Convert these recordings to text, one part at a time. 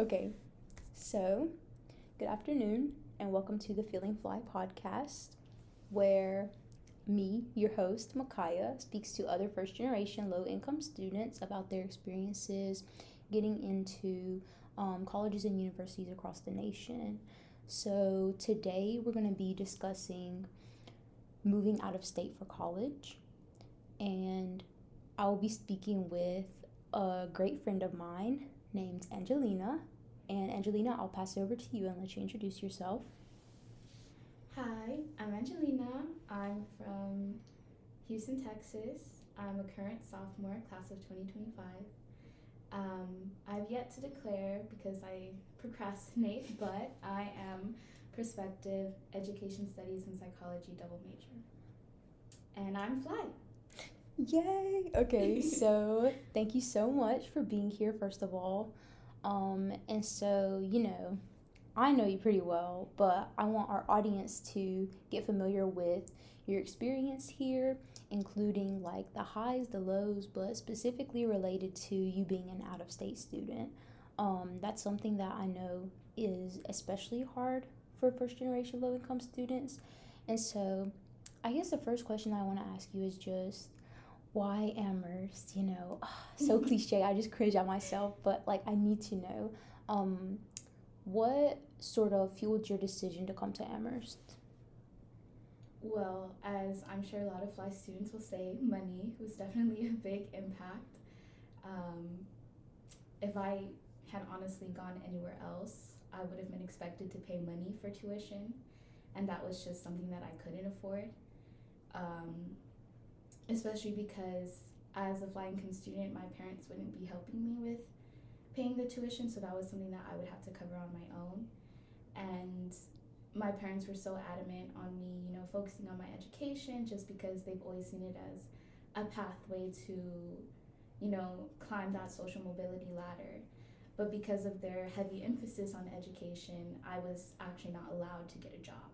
Okay, so good afternoon and welcome to the Feeling FLI podcast, where me, your host, Mikayah, speaks to other first generation low income students about their experiences getting into um, colleges and universities across the nation. So, today we're going to be discussing moving out of state for college, and I will be speaking with a great friend of mine named Angelina. And Angelina, I'll pass it over to you and let you introduce yourself. Hi, I'm Angelina. I'm from Houston, Texas. I'm a current sophomore, class of 2025. Um, I've yet to declare because I procrastinate, but I am prospective education studies and psychology double major. And I'm FLI. Yay! Okay, so thank you so much for being here, first of all. Um, and so, you know, I know you pretty well, but I want our audience to get familiar with your experience here, including like the highs, the lows, but specifically related to you being an out of state student. Um, that's something that I know is especially hard for first generation low income students. And so, I guess the first question I want to ask you is just why Amherst? You know, so cliche. I just cringe at myself, but like I need to know. Um, what sort of fueled your decision to come to Amherst? Well, as I'm sure a lot of FLI students will say, money was definitely a big impact. Um, if I had honestly gone anywhere else, I would have been expected to pay money for tuition, and that was just something that I couldn't afford. Um, especially because as a flying con student, my parents wouldn't be helping me with paying the tuition, so that was something that I would have to cover on my own. And my parents were so adamant on me, you know, focusing on my education just because they've always seen it as a pathway to, you know, climb that social mobility ladder. But because of their heavy emphasis on education, I was actually not allowed to get a job.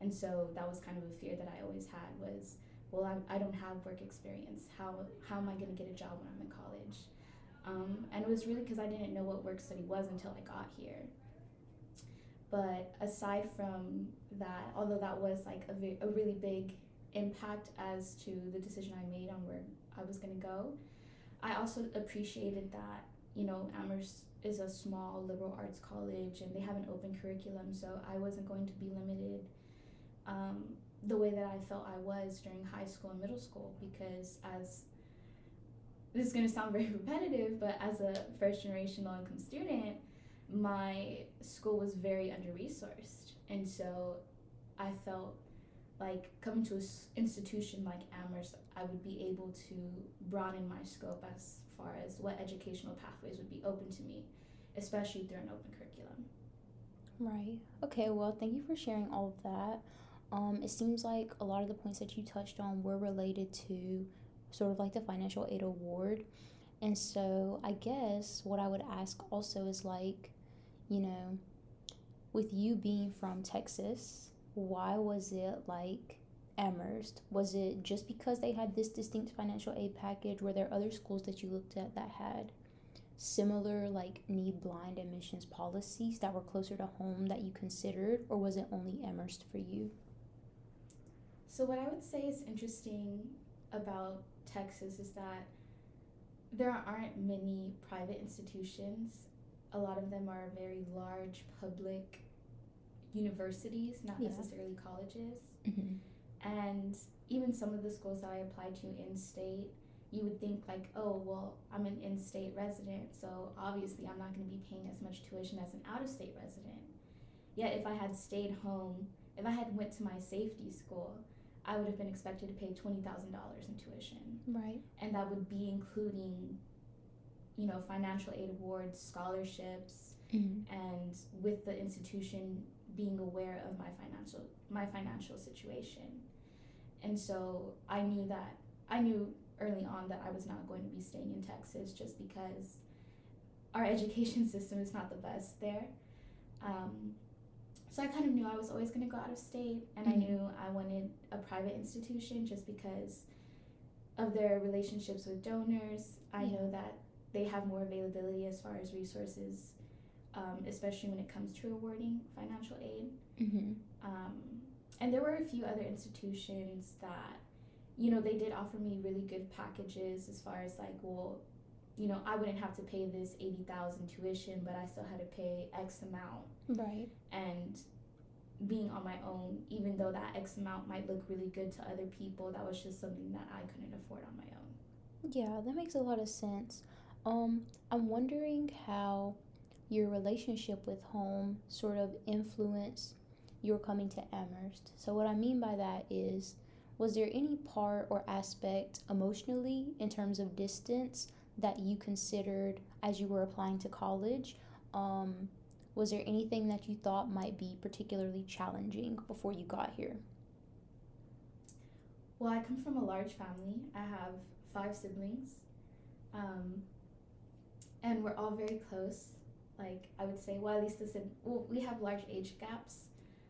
And so that was kind of a fear that I always had was, well, I, I don't have work experience. How, how am I going to get a job when I'm in college? Um, and it was really because I didn't know what work study was until I got here. But aside from that, although that was like a, a really big impact as to the decision I made on where I was going to go, I also appreciated that, you know, Amherst is a small liberal arts college and they have an open curriculum, so I wasn't going to be limited um, the way that I felt I was during high school and middle school because as this is going to sound very repetitive, but as a first generation low income student, my school was very under resourced. And so I felt like coming to an institution like Amherst, I would be able to broaden my scope as far as what educational pathways would be open to me, especially through an open curriculum. Right. Okay, well, thank you for sharing all of that. Um, it seems like a lot of the points that you touched on were related to sort of like the financial aid award. And so I guess what I would ask also is like, you know, with you being from Texas, why was it like Amherst? Was it just because they had this distinct financial aid package? Were there other schools that you looked at that had similar like need blind admissions policies that were closer to home that you considered, or was it only Amherst for you? So what I would say is interesting about Texas is that there aren't many private institutions. A lot of them are very large public universities, not yeah. necessarily colleges. Mm-hmm. And even some of the schools that I applied to in state, you would think like, oh, well, I'm an in-state resident, so obviously I'm not going to be paying as much tuition as an out-of-state resident. Yet if I had stayed home, if I had went to my safety school, I would have been expected to pay twenty thousand dollars in tuition. Right. And that would be including, you know, financial aid awards, scholarships, mm-hmm. and with the institution being aware of my financial my financial situation. And so I knew that I knew early on that I was not going to be staying in Texas just because our education system is not the best there. Um, so I kind of knew I was always going to go out of state, and mm-hmm. I knew I wanted a private institution just because of their relationships with donors. I yeah. know that they have more availability as far as resources um, especially when it comes to awarding financial aid. Mm-hmm. Um, and there were a few other institutions that, you know, they did offer me really good packages as far as like, well, you know, I wouldn't have to pay this 80,000 tuition, but I still had to pay X amount. Right. And being on my own, even though that X amount might look really good to other people, that was just something that I couldn't afford on my own. Yeah, that makes a lot of sense. Um, I'm wondering how your relationship with home sort of influenced your coming to Amherst. So, what I mean by that is, was there any part or aspect emotionally in terms of distance that you considered as you were applying to college? Um, was there anything that you thought might be particularly challenging before you got here? Well, I come from a large family. I have five siblings. Um, and we're all very close. Like, I would say, well, at least the well, we have large age gaps,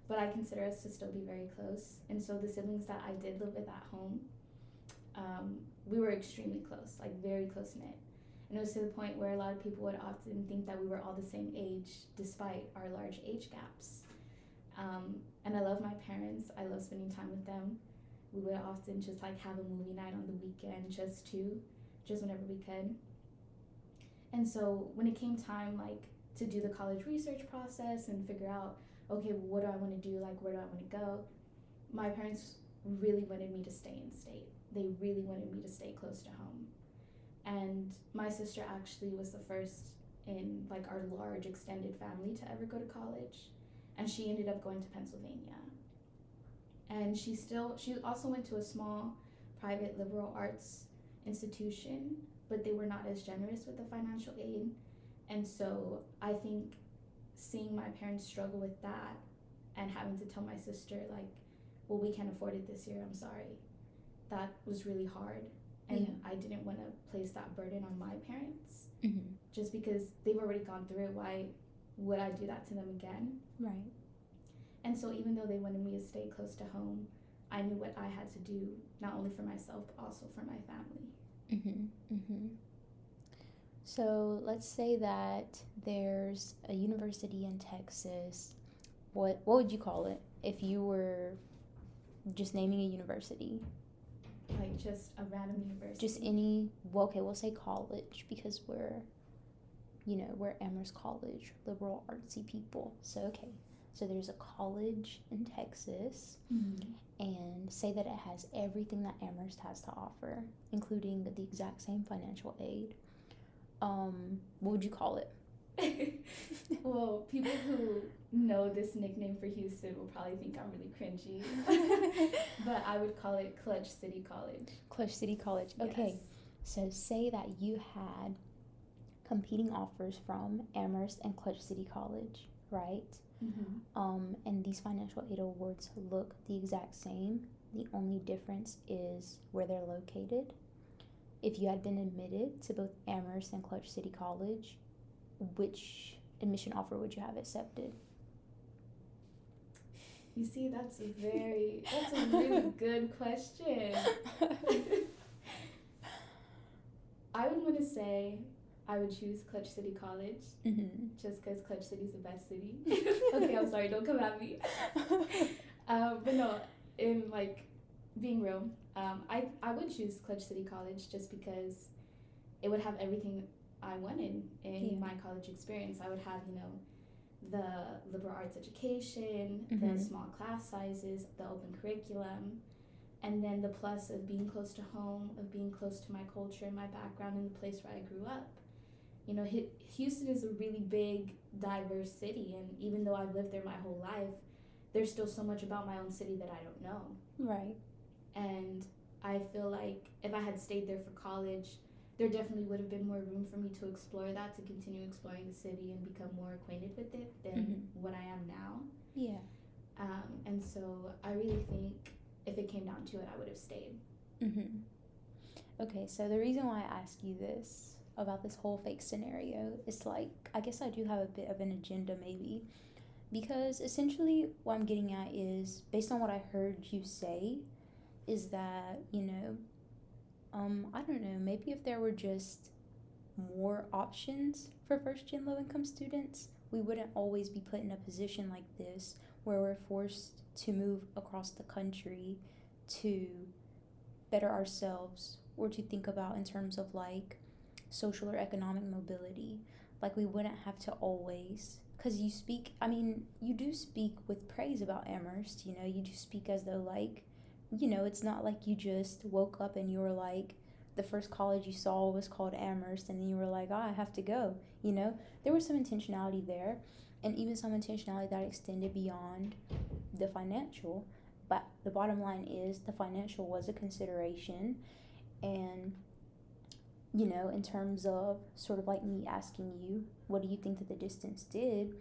but I consider us to still be very close. And so the siblings that I did live with at home, um, we were extremely close, like very close knit. And it was to the point where a lot of people would often think that we were all the same age despite our large age gaps. Um, and I love my parents, I love spending time with them. We would often just like have a movie night on the weekend just to, just whenever we could. And so when it came time like to do the college research process and figure out, okay, well, what do I want to do? Like, where do I want to go? My parents really wanted me to stay in state. They really wanted me to stay close to home. And my sister actually was the first in like our large extended family to ever go to college. And she ended up going to Pennsylvania. And she still, she also went to a small private liberal arts institution but they were not as generous with the financial aid. And so I think seeing my parents struggle with that and having to tell my sister, like, well, we can't afford it this year, I'm sorry, that was really hard. And yeah. I didn't want to place that burden on my parents mm-hmm. just because they've already gone through it. Why would I do that to them again? Right. And so even though they wanted me to stay close to home, I knew what I had to do, not only for myself, but also for my family. Mhm. Mhm. So let's say that there's a university in Texas. What what would you call it if you were just naming a university? Like just a random university. Just any. Well, okay, we'll say college because we're, you know, we're Amherst College, liberal artsy people. So okay, so there's a college in Texas, mm-hmm. and say that it has everything that Amherst has to offer, including the exact same financial aid. Um, what would you call it? well, people who know this nickname for Houston will probably think I'm really cringy. but I would call it Clutch City College. Clutch City College. Okay. Yes. So say that you had competing offers from Amherst and Clutch City College, right? Mm-hmm. Um, and these financial aid awards look the exact same. The only difference is where they're located. If you had been admitted to both Amherst and Clutch City College, which admission offer would you have accepted? You see, that's a very that's a really good question. I would want to say I would choose Clutch City College mm-hmm. just because Clutch City is the best city. okay, I'm sorry, don't come at me. um, but no, in like being real, um, I I would choose Clutch City College just because it would have everything I wanted in yeah. my college experience. I would have you know the liberal arts education, mm-hmm. the small class sizes, the open curriculum, and then the plus of being close to home, of being close to my culture and my background and the place where I grew up you know, Houston is a really big, diverse city, and even though I've lived there my whole life, there's still so much about my own city that I don't know. Right. And I feel like if I had stayed there for college, there definitely would have been more room for me to explore that, to continue exploring the city and become more acquainted with it than mm-hmm. what I am now. Yeah. Um, and so I really think if it came down to it, I would have stayed. Mm-hmm. Okay, so the reason why I ask you this about this whole fake scenario is like I guess I do have a bit of an agenda maybe because essentially what I'm getting at is based on what I heard you say is that you know um I don't know maybe if there were just more options for first gen low income students we wouldn't always be put in a position like this where we're forced to move across the country to better ourselves or to think about in terms of like social or economic mobility. Like we wouldn't have to always because you speak i mean you do speak with praise about amherst you know you do speak as though like you know it's not like you just woke up and you were like the first college you saw was called amherst and then you were like oh i have to go you know there was some intentionality there and even some intentionality that extended beyond the financial but the bottom line is the financial was a consideration and you know, in terms of sort of like me asking you, what do you think that the distance did?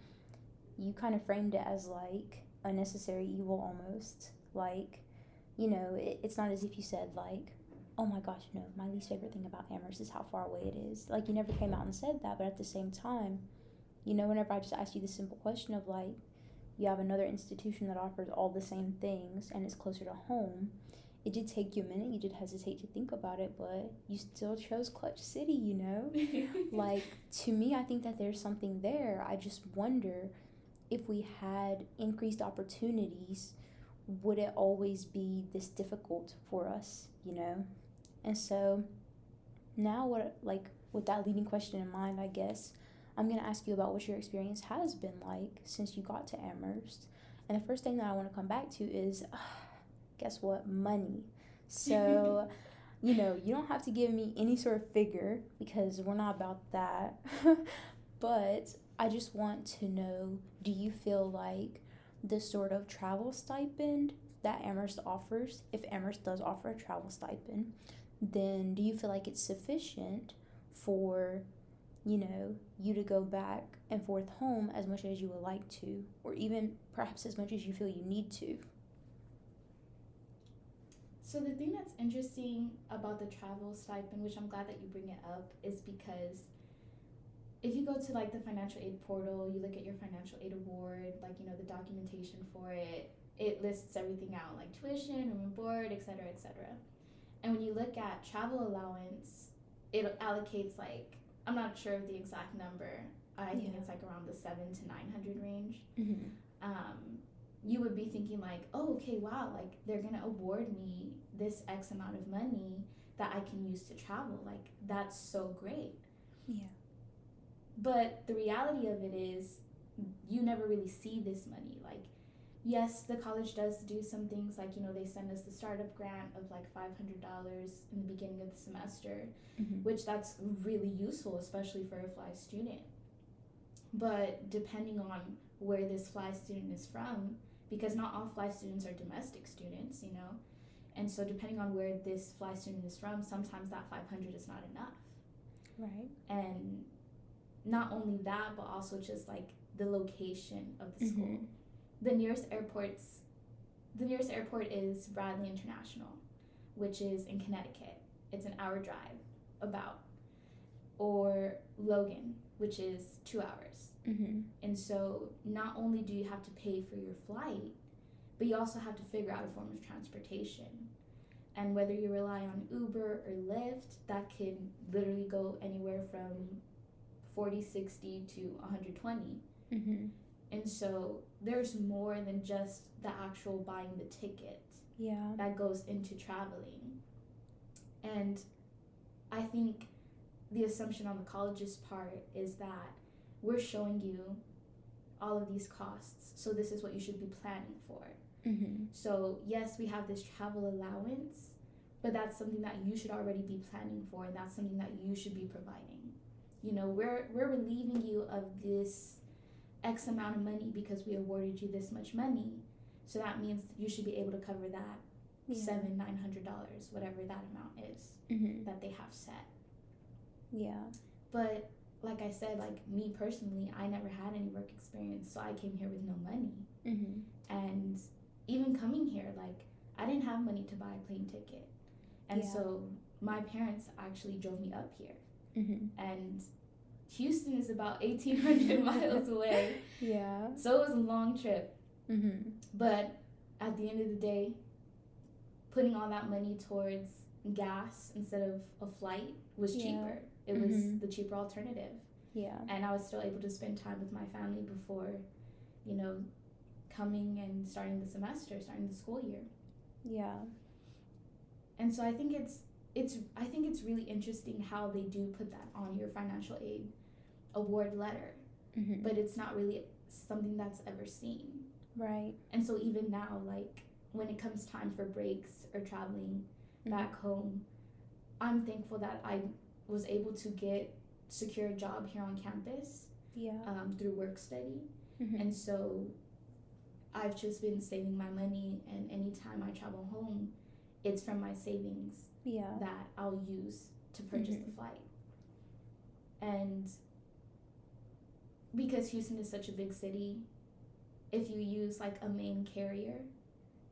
You kind of framed it as like a necessary evil almost. Like, you know, it, it's not as if you said, like, oh my gosh, no, my least favorite thing about Amherst is how far away it is. Like, you never came out and said that, but at the same time, you know, whenever I just asked you the simple question of like, you have another institution that offers all the same things and it's closer to home, it did take you a minute. You did hesitate to think about it, but you still chose Clutch City, you know? like, to me, I think that there's something there. I just wonder if we had increased opportunities, would it always be this difficult for us, you know? And so now, what, like, with that leading question in mind, I guess, I'm going to ask you about what your experience has been like since you got to Amherst. And the first thing that I want to come back to is. Uh, guess what? Money. So, you know, you don't have to give me any sort of figure because we're not about that. but I just want to know do you feel like the sort of travel stipend that Amherst offers, if Amherst does offer a travel stipend, then do you feel like it's sufficient for, you know, you to go back and forth home as much as you would like to, or even perhaps as much as you feel you need to? So the thing that's interesting about the travel stipend, which I'm glad that you bring it up, is because if you go to like the financial aid portal, you look at your financial aid award, like you know the documentation for it, it lists everything out like tuition, room and board, etc., etc. And when you look at travel allowance, it allocates like I'm not sure of the exact number. I think it's like around the seven to nine hundred range. Mm-hmm. Um, you would be thinking like, oh, okay, wow, like they're gonna award me this X amount of money that I can use to travel. Like that's so great. Yeah. But the reality of it is, you never really see this money. Like, yes, the college does do some things like you know they send us the startup grant of like five hundred dollars in the beginning of the semester, mm-hmm. which that's really useful, especially for a FLI student. But depending on where this FLI student is from, because not all FLI students are domestic students, you know. And so depending on where this FLI student is from, sometimes that 500 is not enough. Right. And not only that, but also just like the location of the school. Mm-hmm. The nearest airports the nearest airport is Bradley International, which is in Connecticut. It's an hour drive about. Or Logan, which is 2 hours. Mm-hmm. And so not only do you have to pay for your flight, but you also have to figure out a form of transportation. And whether you rely on Uber or Lyft, that can literally go anywhere from 40, 60 to 120. Mm-hmm. And so there's more than just the actual buying the ticket. Yeah. That goes into traveling. And I think the assumption on the college's part is that we're showing you all of these costs. So this is what you should be planning for. Mm-hmm. So, yes, we have this travel allowance, but that's something that you should already be planning for, and that's something that you should be providing. You know, we're, we're relieving you of this X amount of money because we awarded you this much money. So that means you should be able to cover that yeah. seven, nine hundred dollars, whatever that amount is mm-hmm. that they have set. Yeah. But like I said, like me personally, I never had any work experience, so I came here with no money. Mm-hmm. And even coming here, like I didn't have money to buy a plane ticket, and yeah. so my parents actually drove me up here. Mm-hmm. And Houston is about eighteen hundred miles away. Yeah. So it was a long trip. Mm-hmm. But at the end of the day, putting all that money towards gas instead of a flight was yeah. cheaper. It was mm-hmm. the cheaper alternative. Yeah. and I was still able to spend time with my family before, you know, coming and starting the semester, starting the school year. Yeah. And so I think it's it's I think it's really interesting how they do put that on your financial aid award letter, Mm-hmm. but it's not really something that's ever seen. Right. And so even now, like when it comes time for breaks or traveling Mhm. back home, I'm thankful that I was able to get secure a job here on campus Yeah. um, through work study. Mhm. And so I've just been saving my money, and anytime I travel home, it's from my savings yeah. that I'll use to purchase mm-hmm. the flight. And because Houston is such a big city, if you use like a main carrier,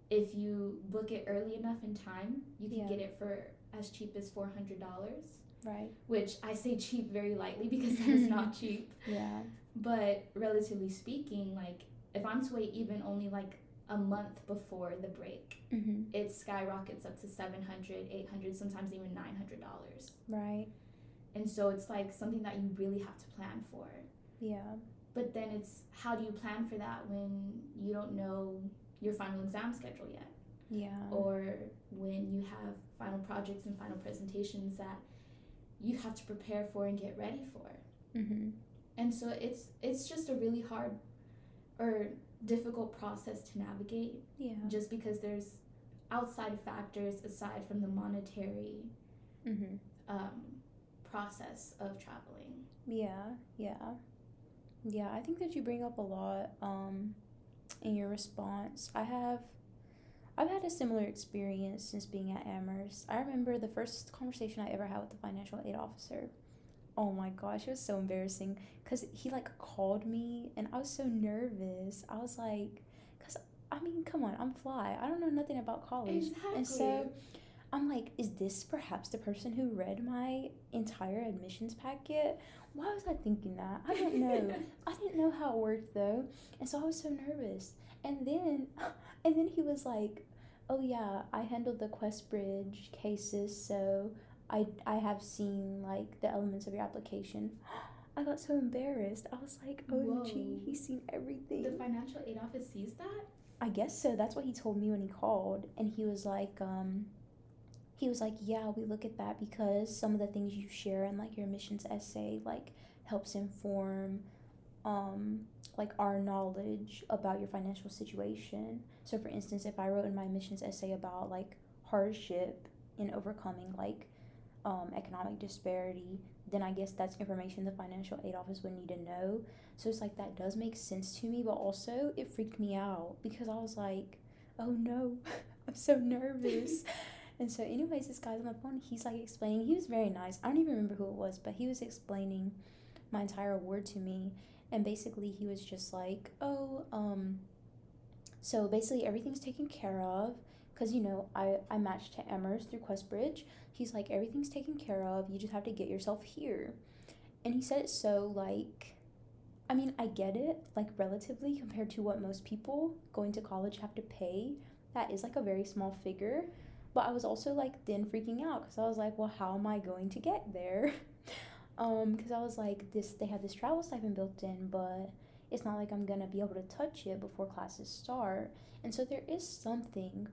if you book it early enough in time, you can Yeah. get it for as cheap as four hundred dollars. Right. Which I say cheap very lightly because that is not cheap. Yeah. But relatively speaking, like if I'm to wait even only like a month before the break, Mm-hmm. it skyrockets up to 700 800 sometimes even $900 Right. and so it's like something that you really have to plan for Yeah. but then it's how do you plan for that when you don't know your final exam schedule yet Yeah. or when you have final projects and final presentations that you have to prepare for and get ready for Mm-hmm. and so it's it's just a really hard or difficult process to navigate Yeah. just because there's outside factors aside from the monetary Mm-hmm. um, process of traveling. Yeah, yeah. Yeah, I think that you bring up a lot um in your response. I have I've had a similar experience since being at Amherst. I remember the first conversation I ever had with the financial aid officer. Oh my gosh, it was so embarrassing cuz he like called me and I was so nervous. I was like cuz I mean, come on, I'm FLI. I don't know nothing about college. Exactly. And so I'm like, is this perhaps the person who read my entire admissions packet? Why was I thinking that? I don't know. I didn't know how it worked though. And so I was so nervous. And then and then he was like, "Oh yeah, I handled the QuestBridge cases, so I I have seen like the elements of your application." I got so embarrassed. I was like, "Oh gee, he's seen everything." the financial aid office sees that. I guess so. That's what he told me when he called. And he was like, um, he was like, yeah, we look at that because some of the things you share in like your admissions essay like helps inform um like our knowledge about your financial situation. So for instance, if I wrote in my admissions essay about like hardship in overcoming like um, economic disparity, then I guess that's information the financial aid office would need to know. So it's like that does make sense to me, but also it freaked me out because I was like, oh no, I'm so nervous. and so, anyways, this guy's on the phone. He's like explaining. He was very nice. I don't even remember who it was, but he was explaining my entire award to me. And basically, he was just like, oh, um, so basically everything's taken care of because you know I I matched to Amherst through QuestBridge. He's like everything's taken care of. You just have to get yourself here, and he said it so like, I mean I get it like relatively compared to what most people going to college have to pay. That is like a very small figure, but I was also like then freaking out because I was like, well, how am I going to get there? um, because I was like this they have this travel stipend built in, but it's not like I'm gonna be able to touch it before classes start. And so there is something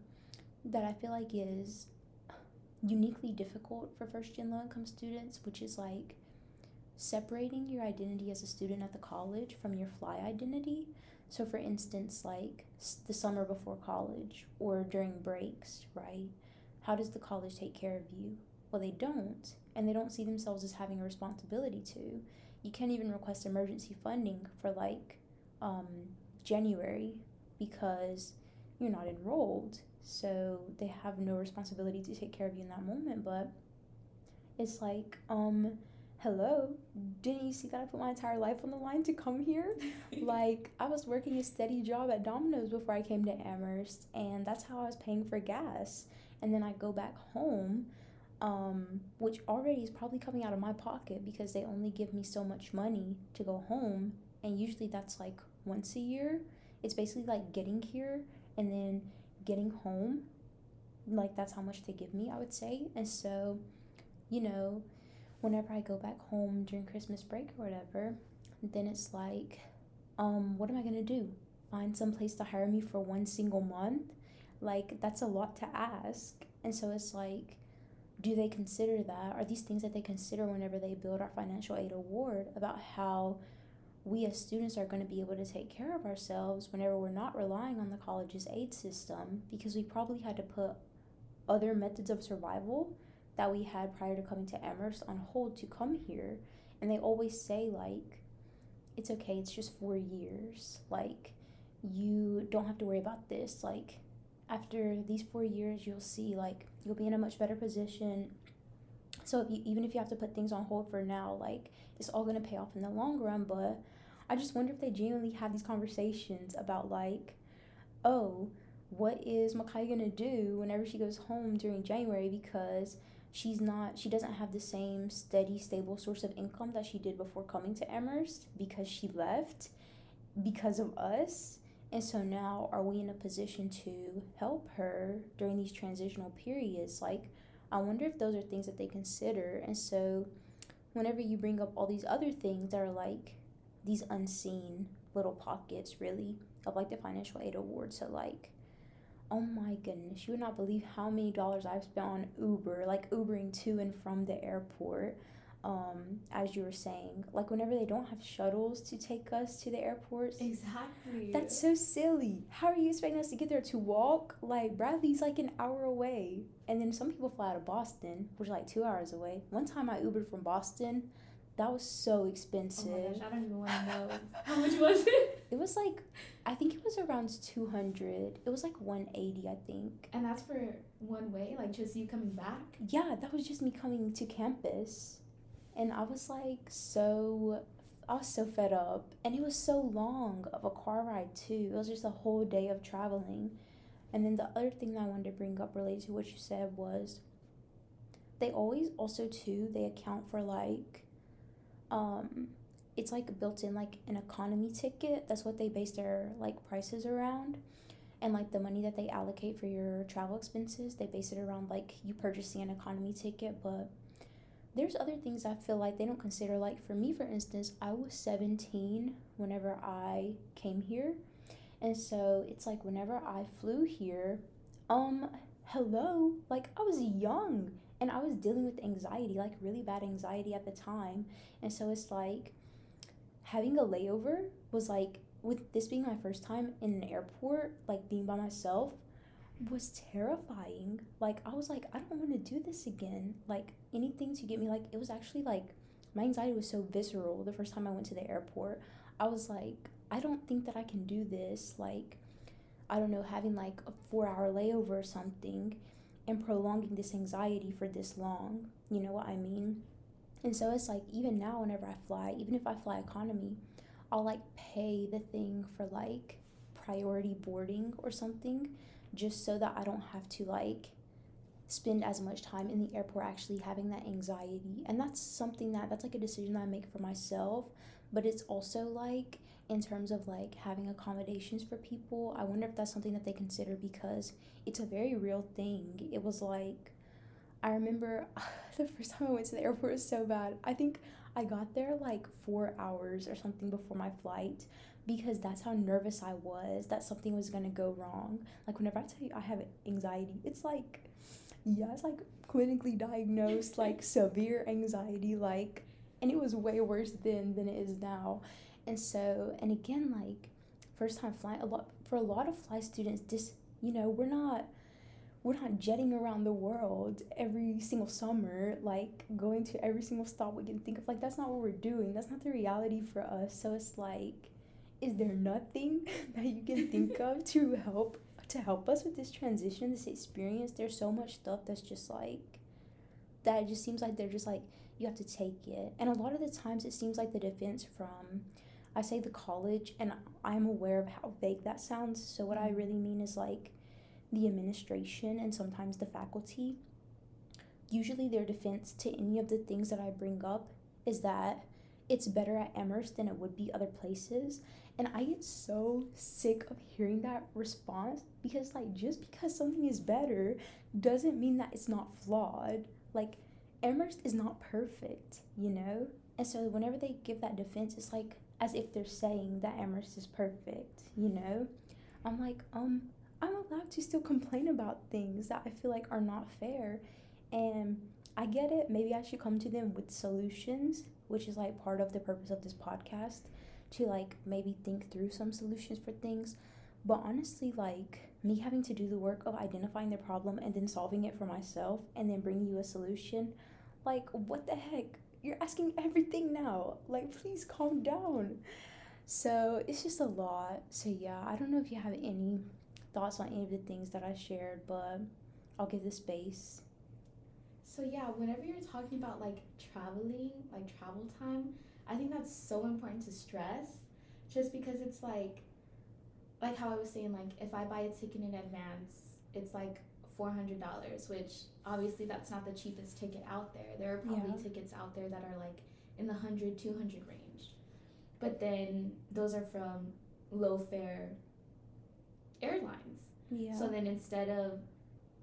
that I feel like is uniquely difficult for first gen low income students, which is like separating your identity as a student at the college from your FLI identity. So, for instance, like the summer before college or during breaks, right? How does the college take care of you? Well, they don't, and they don't see themselves as having a responsibility to. You can't even request emergency funding for like um, January because you're not enrolled. So they have no responsibility to take care of you in that moment. But it's like, um, hello, didn't you see that I put my entire life on the line to come here? like, I was working a steady job at Domino's before I came to Amherst, and that's how I was paying for gas. And then I go back home, um, which already is probably coming out of my pocket because they only give me so much money to go home, and usually that's like once a year. It's basically like getting here and then getting home. Like, that's how much they give me, I would say. And so, you know, whenever I go back home during Christmas break or whatever, then it's like, um, what am I gonna do? Find some place to hire me for one single month? Like that's a lot to ask. And so it's like, do they consider that? Are these things that they consider whenever they build our financial aid award about how we as students are going to be able to take care of ourselves whenever we're not relying on the college's aid system because we probably had to put other methods of survival that we had prior to coming to Amherst on hold to come here. And they always say, like, it's okay, it's just four years. Like, you don't have to worry about this. Like, after these four years, you'll see, like, you'll be in a much better position. So, if you, even if you have to put things on hold for now, like, it's all going to pay off in the long run. But I just wonder if they genuinely have these conversations about, like, oh, what is Mikayah to do whenever she goes home during January because she's not she doesn't have the same steady stable source of income that she did before coming to Amherst because she left because of us? And so now are we in a position to help her during these transitional periods? Like I wonder if those are things that they consider. And so whenever you bring up all these other things that are like these unseen little pockets really of like the financial aid award so like oh my goodness, you would not believe how many dollars I've spent on Uber, like Ubering to and from the airport. Um, as you were saying, like whenever they don't have shuttles to take us to the airport. Exactly. That's so silly. How are you expecting us to get there to walk? Like Bradley's like an hour away. And then some people fly out of Boston, which is like two hours away. One time I Ubered from Boston. That was so expensive. Oh my gosh, I don't even want to know. How much was it? It was like I think it was around 200. It was like 180, I think. And that's for one way, like just you coming back? Yeah, that was just me coming to campus. And I was like so I was so fed up. And it was so long of a car ride too. It was just a whole day of traveling. And then the other thing that I wanted to bring up related to what you said was they always also too they account for like um it's like built in like an economy ticket. That's what they base their like prices around. And like the money that they allocate for your travel expenses, they base it around like you purchasing an economy ticket. But there's other things I feel like they don't consider. Like for me, for instance, I was 17 whenever I came here. And so it's like whenever I flew here, um, hello, like I was young and I was dealing with anxiety, like really bad anxiety at the time. And so it's like having a layover was like with this being my first time in an airport, like being by myself, was terrifying. Like I was like, I don't want to do this again. Like anything to get me like it was actually like my anxiety was so visceral the first time I went to the airport. I was like, I don't think that I can do this. Like I don't know, having like a 4-hour layover or something and prolonging this anxiety for this long. You know what I mean? And so it's like even now whenever I fly, even if I fly economy, I'll like pay the thing for like priority boarding or something just so that I don't have to like spend as much time in the airport actually having that anxiety. And that's something that that's like a decision that I make for myself, but it's also like in terms of like having accommodations for people, I wonder if that's something that they consider because it's a very real thing. It was like I remember the first time I went to the airport was so bad. I think I got there like four hours or something before my flight because that's how nervous I was that something was gonna go wrong. Like whenever I tell you I have anxiety, it's like yeah, it's like clinically diagnosed like severe anxiety, like and it was way worse then than it is now. And so and again like first time flying a lot for a lot of FLI students this you know, we're not we're not jetting around the world every single summer, like going to every single stop we can think of. Like, that's not what we're doing. That's not the reality for us. So it's like, is there nothing that you can think of to help to help us with this transition, this experience? There's so much stuff that's just like that it just seems like they're just like you have to take it. And a lot of the times it seems like the defense from I say the college and I'm aware of how vague that sounds. So what I mm-hmm. really mean is like the administration and sometimes the faculty, usually their defense to any of the things that I bring up is that it's better at Amherst than it would be other places. And I get so sick of hearing that response because, like, just because something is better doesn't mean that it's not flawed. Like, Amherst is not perfect, you know? And so whenever they give that defense, it's like as if they're saying that Amherst is perfect, you know? I'm like, um, I'm allowed to still complain about things that I feel like are not fair. And I get it. Maybe I should come to them with solutions, which is like part of the purpose of this podcast to like maybe think through some solutions for things. But honestly, like me having to do the work of identifying the problem and then solving it for myself and then bringing you a solution, like, what the heck? You're asking everything now. Like, please calm down. So it's just a lot. So, yeah, I don't know if you have any thoughts on any of the things that I shared, but I'll give the space. So yeah, whenever you're talking about like traveling, like travel time, I think that's so important to stress just because it's like like how I was saying like if I buy a ticket in advance, it's like $400, which obviously that's not the cheapest ticket out there. There are probably yeah. tickets out there that are like in the 100 200 range. But then those are from low fare airlines. Yeah. So then instead of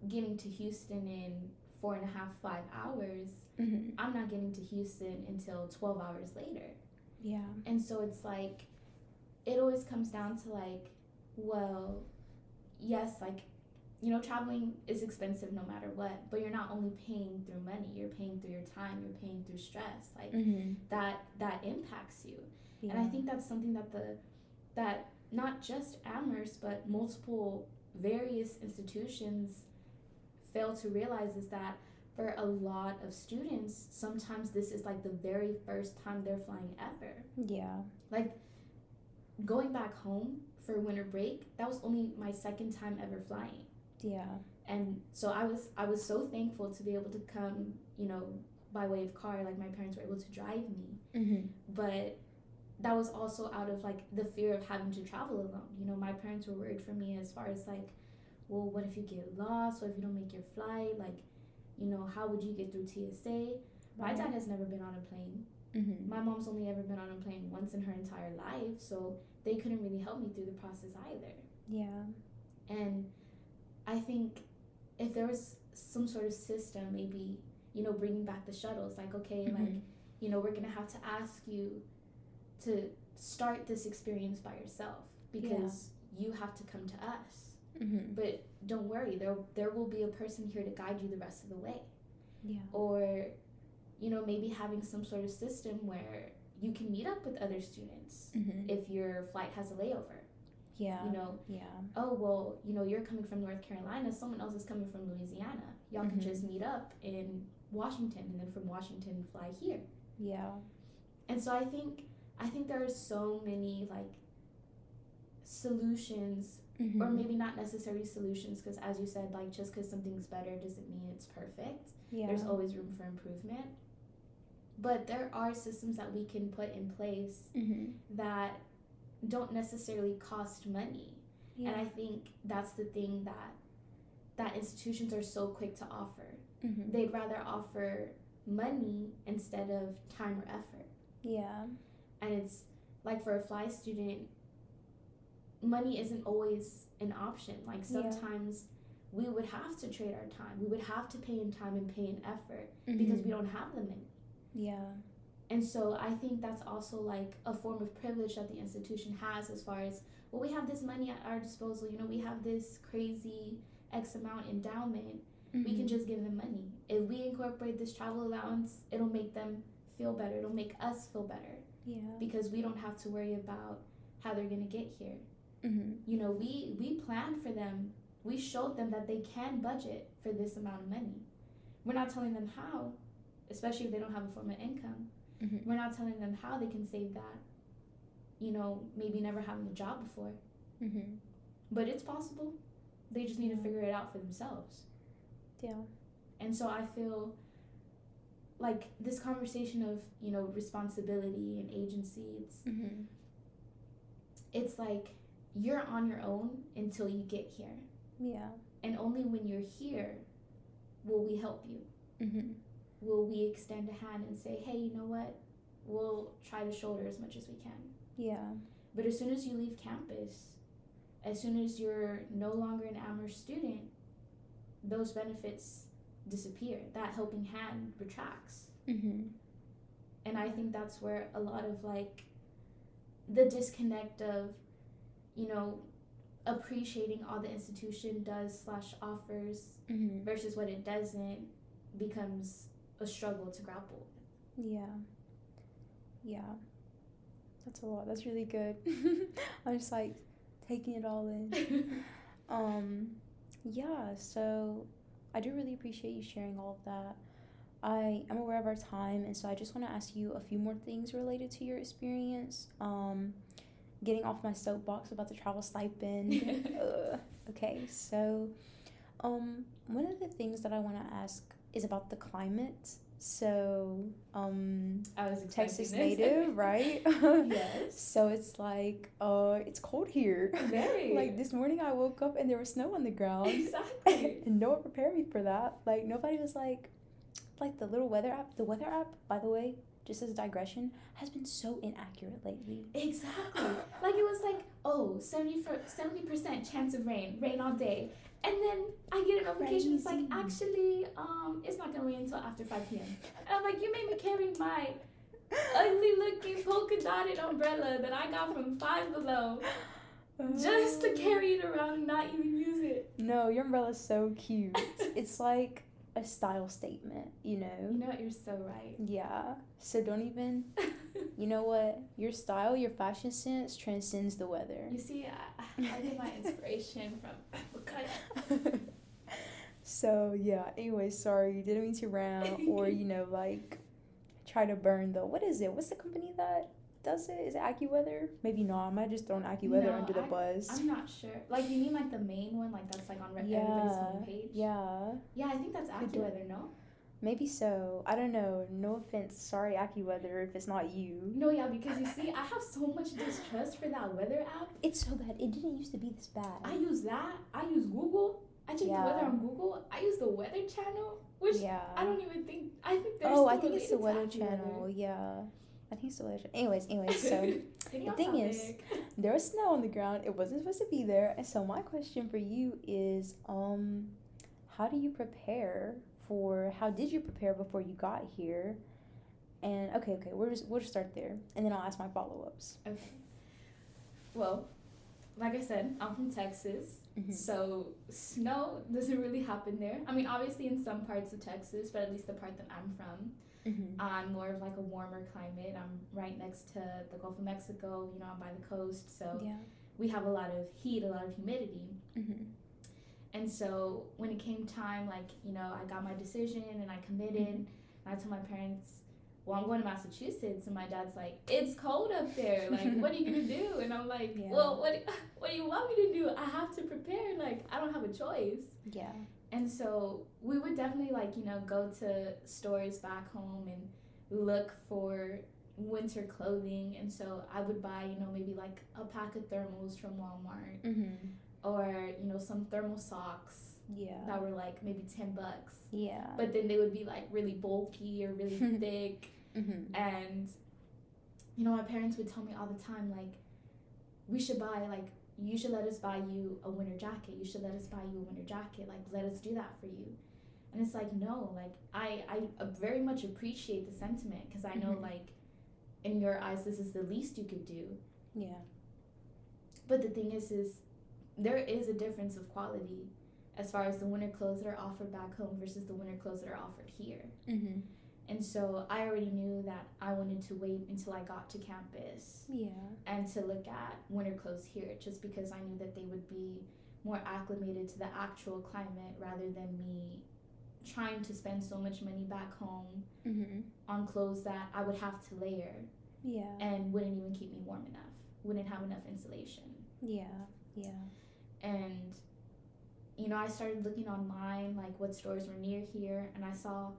getting to Houston in four and a half, five hours, mm-hmm. I'm not getting to Houston until 12 hours later. Yeah. And so it's like, it always comes down to like, well, yes, like, you know, traveling is expensive no matter what, but you're not only paying through money, you're paying through your time, you're paying through stress. Like mm-hmm. that that impacts you. Yeah. And I think that's something that the that not just Amherst, but multiple various institutions fail to realize is that for a lot of students, sometimes this is like the very first time they're flying ever. Yeah. Like going back home for winter break, that was only my second time ever flying. Yeah. And so I was I was so thankful to be able to come, you know, by way of car, like my parents were able to drive me. Mm-hmm. But that was also out of like the fear of having to travel alone. You know, my parents were worried for me as far as like, well, what if you get lost? What if you don't make your flight? Like, you know, how would you get through TSA? My dad has never been on a plane. Mm-hmm. My mom's only ever been on a plane once in her entire life, so they couldn't really help me through the process either. Yeah. And I think if there was some sort of system, maybe, you know, bringing back the shuttles, like, okay, mm-hmm. like, you know, we're going to have to ask you to start this experience by yourself because yeah. you have to come to us. Mm-hmm. But don't worry, there there will be a person here to guide you the rest of the way. Yeah. Or, you know, maybe having some sort of system where you can meet up with other students mm-hmm. if your flight has a layover. Yeah. You know. Yeah. Oh well, you know, you're coming from North Carolina. Someone else is coming from Louisiana. Y'all mm-hmm. can just meet up in Washington, and then from Washington fly here. Yeah. And so I think I think there are so many like solutions mm-hmm. or maybe not necessarily solutions because as you said like just because something's better doesn't mean it's perfect yeah. there's always room for improvement but there are systems that we can put in place mm-hmm. that don't necessarily cost money yeah. and i think that's the thing that that institutions are so quick to offer mm-hmm. they'd rather offer money instead of time or effort yeah and it's like for a FLI student money isn't always an option like sometimes yeah. we would have to trade our time we would have to pay in time and pay in effort mm-hmm. because we don't have the money yeah and so i think that's also like a form of privilege that the institution has as far as well we have this money at our disposal you know we have this crazy x amount endowment mm-hmm. we can mm-hmm. just give them money if we incorporate this travel allowance it'll make them feel better it'll make us feel better yeah. Because we don't have to worry about how they're gonna get here. Mm-hmm. You know, we we planned for them. We showed them that they can budget for this amount of money. We're not telling them how, especially if they don't have a form of income. Mm-hmm. We're not telling them how they can save that. You know, maybe never having a job before. Mm-hmm. But it's possible. They just need yeah. to figure it out for themselves. Yeah. And so I feel like this conversation of you know responsibility and agency it's mm-hmm. it's like you're on your own until you get here yeah and only when you're here will we help you mm-hmm. Will we extend a hand and say hey you know what we'll try to shoulder as much as we can yeah but as soon as you leave campus as soon as you're no longer an amherst student those benefits disappear. That helping hand retracts. Mhm. And I think that's where a lot of like the disconnect of, you know, appreciating all the institution does slash offers Mhm. versus what it doesn't becomes a struggle to grapple Yeah. Yeah. That's a lot. That's really good. I'm just like taking it all in. Um, yeah, so I do really appreciate you sharing all of that. I am aware of our time, and so I just want to ask you a few more things related to your experience. Um, getting off my soapbox about the travel stipend. Okay, so um, one of the things that I want to ask is about the climate. So, um, I was Texas native, right? Yes. So it's like, uh, it's cold here. Very. like this morning, I woke up and there was snow on the ground, Exactly. and no one prepared me for that. Like nobody was like, like the little weather app. The weather app, by the way, just as a digression, has been so inaccurate lately. Exactly. Like it was like, oh, 70 percent chance of rain, rain all day. And then I get a notification. It's like. Actually, um, it's not gonna rain until after 5 p.m. And I'm like, you made me carry my ugly looking polka dotted umbrella that I got from Five Below just to carry it around and not even use it. No, your umbrella's so cute. it's like a style statement, you know. You know what? You're so right. Yeah. So don't even. You know what? Your style, your fashion sense transcends the weather. you see, I, I get my inspiration from Mikayah. so yeah. Anyway, sorry, didn't mean to rant or you know like try to burn the what is it? What's the company that does it? Is it AccuWeather? Maybe not. I might just thrown AccuWeather No, under the I- buzz. I'm not sure. Like you mean like the main one, like that's like on re- everybody's yeah. homepage. Yeah. Yeah, I think that's AccuWeather, no? Maybe so. I don't know. No offense. Sorry, AccuWeather, if it's not you. No, yeah, because you see, I have so much distrust for that weather app. It's so bad. It didn't used to be this bad. I use that. I use Google. I check Yeah. the weather on Google. I use the Weather Channel, which yeah. I don't even think. I think they're Oh, I think it's the Weather Channel. Yeah. I think it's the Weather Channel. Anyways, anyways, so the thing is- there was snow on the ground. It wasn't supposed to be there. And so my question for you is, um, how do you prepare for? How did you prepare before you got here? And okay, okay, we'll just we'll just start there, and then I'll ask my follow ups. okay. Well, like I said, I'm from Texas, Mm-hmm. so snow doesn't really happen there. I mean, obviously in some parts of Texas, but at least the part that I'm from, Mm-hmm. I'm more of like a warmer climate. I'm right next to the Gulf of Mexico. You know, I'm by the coast, so Yeah. we have a lot of heat, a lot of humidity. Mm-hmm. And so when it came time, like, you know, I got my decision and I committed, and I told my parents, well, I'm going to Massachusetts. And my dad's like, it's cold up there. Like, what are you going to do? And I'm like, Yeah. well, what, what do you want me to do? I have to prepare. Like, I don't have a choice. Yeah. And so we would definitely, like, you know, go to stores back home and look for winter clothing. And so I would buy, you know, maybe like a pack of thermals from Walmart Mm-hmm. or, you know, some thermal socks Yeah. that were like maybe 10 bucks. Yeah. But then they would be like really bulky or really thick. mm-hmm. And, you know, my parents would tell me all the time, like, we should buy, like, you should let us buy you a winter jacket. You should let us buy you a winter jacket. Like, let us do that for you. And it's like, no, like, I, I very much appreciate the sentiment because I know, Mhm. like, in your eyes, this is the least you could do. Yeah. But the thing is, is there is a difference of quality as far as the winter clothes that are offered back home versus the winter clothes that are offered here. Mm-hmm. And so I already knew that I wanted to wait until I got to campus Yeah. and to look at winter clothes here just because I knew that they would be more acclimated to the actual climate rather than me trying to spend so much money back home Mm-hmm. on clothes that I would have to layer Yeah. and wouldn't even keep me warm enough, wouldn't have enough insulation. Yeah. Yeah. and you know i started looking online like what stores were near here and i saw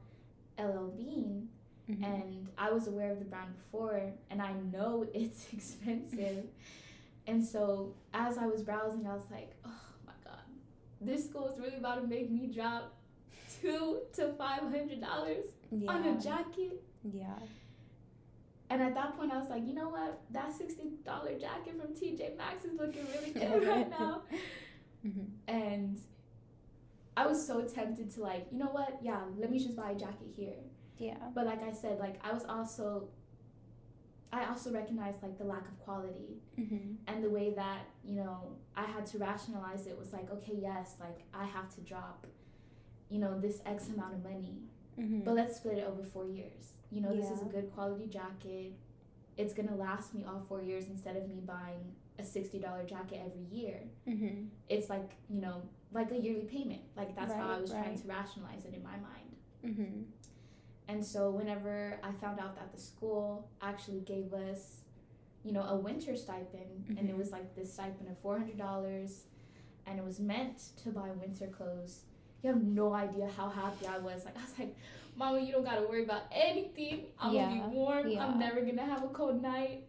ll bean Mm-hmm. and i was aware of the brand before and i know it's expensive and so as i was browsing i was like oh my god this school is really about to make me drop two to five hundred dollars yeah. on a jacket Yeah. and at that point i was like you know what that $60 jacket from tj maxx is looking really good right now Mm-hmm. and I was so tempted to like, you know what? Yeah, let me just buy a jacket here. Yeah. But like I said, like I was also I also recognized like the lack of quality Mm-hmm. and the way that, you know, I had to rationalize it was like, okay, yes, like I have to drop, you know, this X amount of money. Mm-hmm. But let's split it over four years. You know, this is a good quality jacket. It's gonna last me all four years instead of me buying a sixty dollar jacket every year. mm-hmm. It's like, you know, like a yearly payment. Like that's how I Right, was trying to rationalize it in my mind. Mm-hmm. And so whenever I found out that the school actually gave us, you know, a winter stipend, and it Mhm. was like this stipend of four hundred dollars, and it was meant to buy winter clothes. You have no idea how happy I was. Like I was like, Mama, you don't gotta worry about anything. I'm gonna be warm. yeah. I'm never gonna have a cold night.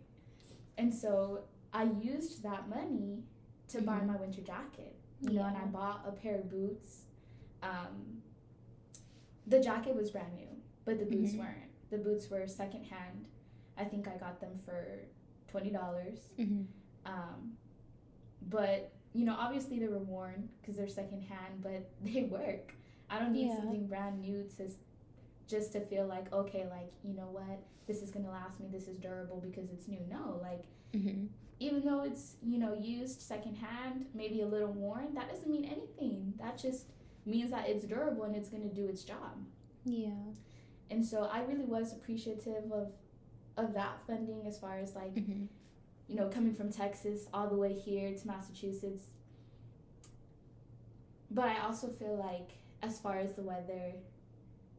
And so I used that money to buy Mhm. my winter jacket. You know, and I bought a pair of boots. Um, the jacket was brand new, but the boots Mhm. weren't. The boots were secondhand. I think I got them for twenty dollars. Mm-hmm. Um, but you know, obviously they were worn because they're secondhand, but they work. I don't need Yeah. something brand new to just to feel like okay, like you know what, this is gonna last me. This is durable because it's new. No, like Mm-hmm. Even though it's you know used secondhand, maybe a little worn, that doesn't mean anything. That just means that it's durable and it's gonna do its job. Yeah. And so I really was appreciative of of that funding as far as like Mm-hmm. you know coming from Texas all the way here to Massachusetts. But I also feel like as far as the weather,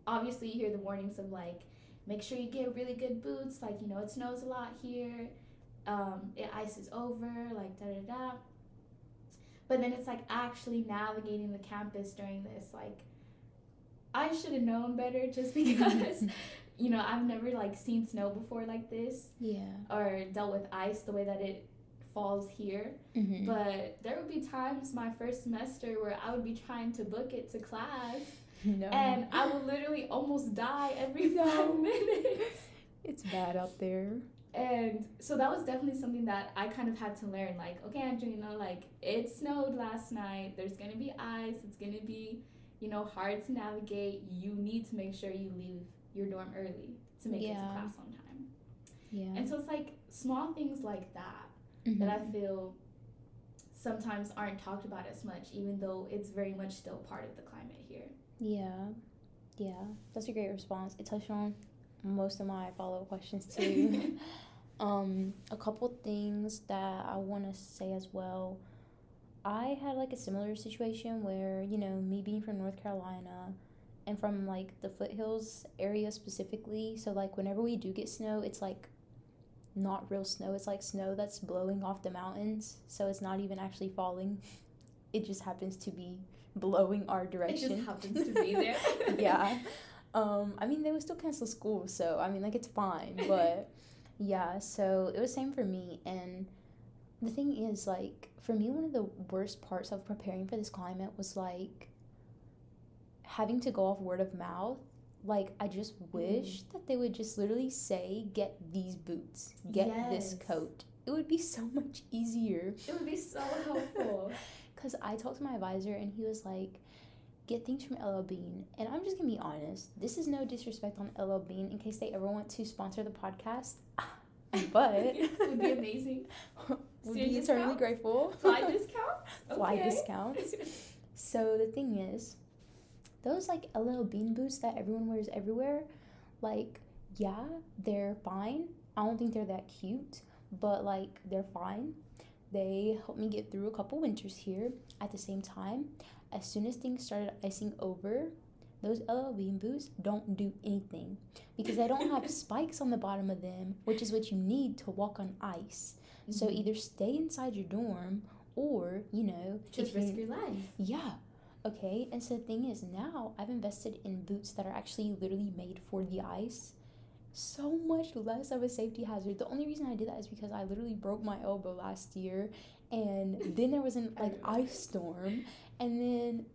obviously you hear the warnings of like make sure you get really good boots. Like you know it snows a lot here, um, it ices over, like da da da. But then it's like actually navigating the campus during this like. I should have known better just because you know, I've never like seen snow before like this Yeah. or dealt with ice the way that it falls here. Mm-hmm. But there would be times my first semester where I would be trying to book it to class no. and I would literally almost die every No. five minutes. it's bad out there. And so that was definitely something that I kind of had to learn. Like, okay, you like it snowed last night. There's gonna be ice. It's gonna be, you know, hard to navigate. You need to make sure you leave your dorm early to make it to class on time. Yeah. And so it's like small things like that Mhm. that I feel sometimes aren't talked about as much, even though it's very much still part of the climate here. Yeah, yeah, that's a great response. It touched on most of my follow up questions too. um, a couple things that I want to say as well. I had like a similar situation where you know me being from North Carolina and from like the foothills area specifically. So like whenever we do get snow, it's like not real snow. It's like snow that's blowing off the mountains. So it's not even actually falling. It just happens to be blowing our direction. It just happens to be there. yeah. Um, I mean, they would still cancel school, so I mean, like, it's fine. But yeah, so it was same for me. And the thing is, like, for me, one of the worst parts of preparing for this climate was like having to go off word of mouth. Like, I just mm. wish that they would just literally say, get these boots, get this coat. It would be so much easier. It would be so helpful. Because I talked to my advisor and he was like, get things from LL Bean. And I'm just to be honest. This is no disrespect on LL Bean in case they ever want to sponsor the podcast. but it would be amazing. would Student be eternally discounts? grateful. FLI discounts? FLI discounts. So the thing is, those like LL Bean boots that everyone wears everywhere, like, yeah, they're fine. I don't think they're that cute, but like, they're fine. They helped me get through a couple winters here. At the same time, as soon as things started icing over, those LL Bean boots don't do anything because they don't have spikes on the bottom of them, which is what you need to walk on ice. So Mhm. either stay inside your dorm or, you know, just if you- risk your life. yeah. Okay. And so the thing is now I've invested in boots that are actually literally made for the ice. So much less of a safety hazard. The only reason I did that is because I literally broke my elbow last year and then there was an like ice storm and then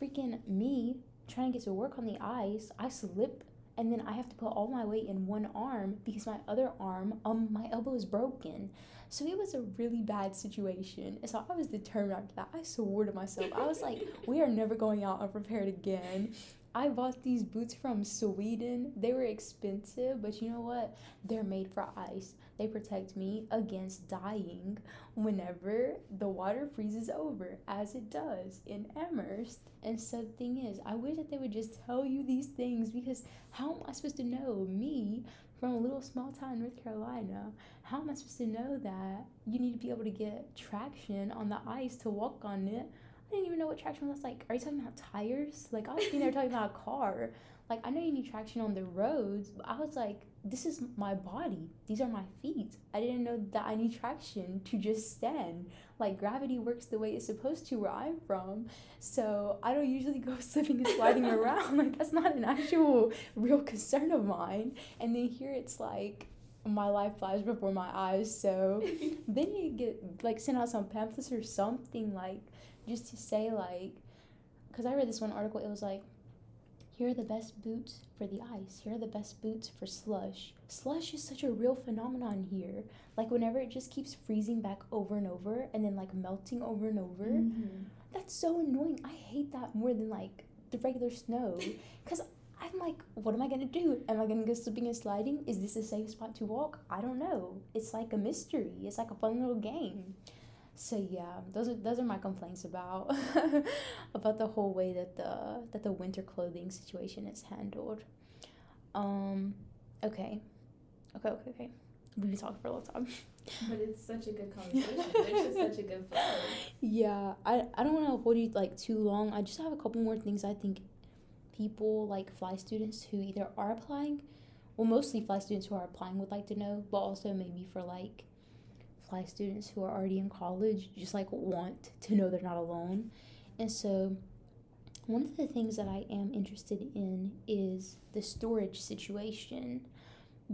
freaking me trying to get to work on the ice, I slip and then I have to put all my weight in one arm because my other arm, um my elbow is broken. So it was a really bad situation. And so I was determined after that. I swore to myself. I was like, we are never going out unprepared again. I bought these boots from Sweden. They were expensive, but you know what? They're made for ice. They protect me against dying whenever the water freezes over, as it does in Amherst. And so the thing is, I wish that they would just tell you these things because how am I supposed to know? Me from a little small town in North Carolina, how am I supposed to know that you need to be able to get traction on the ice to walk on it I didn't even know what traction was like. Are you talking about tires? Like I was thinking they talking about a car. Like I know you need traction on the roads, but I was like, this is my body. These are my feet. I didn't know that I need traction to just stand. Like gravity works the way it's supposed to where I'm from. So I don't usually go slipping and sliding around. Like that's not an actual real concern of mine. And then here it's like my life flies before my eyes. So then you get like send out some pamphlets or something like just to say like because i read this one article it was like here are the best boots for the ice. Here are the best boots for slush. Slush is such a real phenomenon here. Like whenever it just keeps freezing back over and over and then like melting over and over mm-hmm. that's so annoying. I hate that more than like the regular snow. Because i'm like what am i gonna do? Am i gonna go slipping and sliding? Is this a safe spot to walk? I don't know. It's like a mystery. It's like a fun little game so yeah those are those are my complaints about about the whole way that the that the winter clothing situation is handled. Um okay. Okay okay okay. We've been talking for a long time. But it's such a good conversation. It's just such a good flow. Yeah i i don't want to hold you like too long. I just have a couple more things i think people like FLI students who either are applying well mostly FLI students who are applying would like to know but also maybe for like students who are already in college just like want to know they're not alone. And so one of the things that I am interested in is the storage situation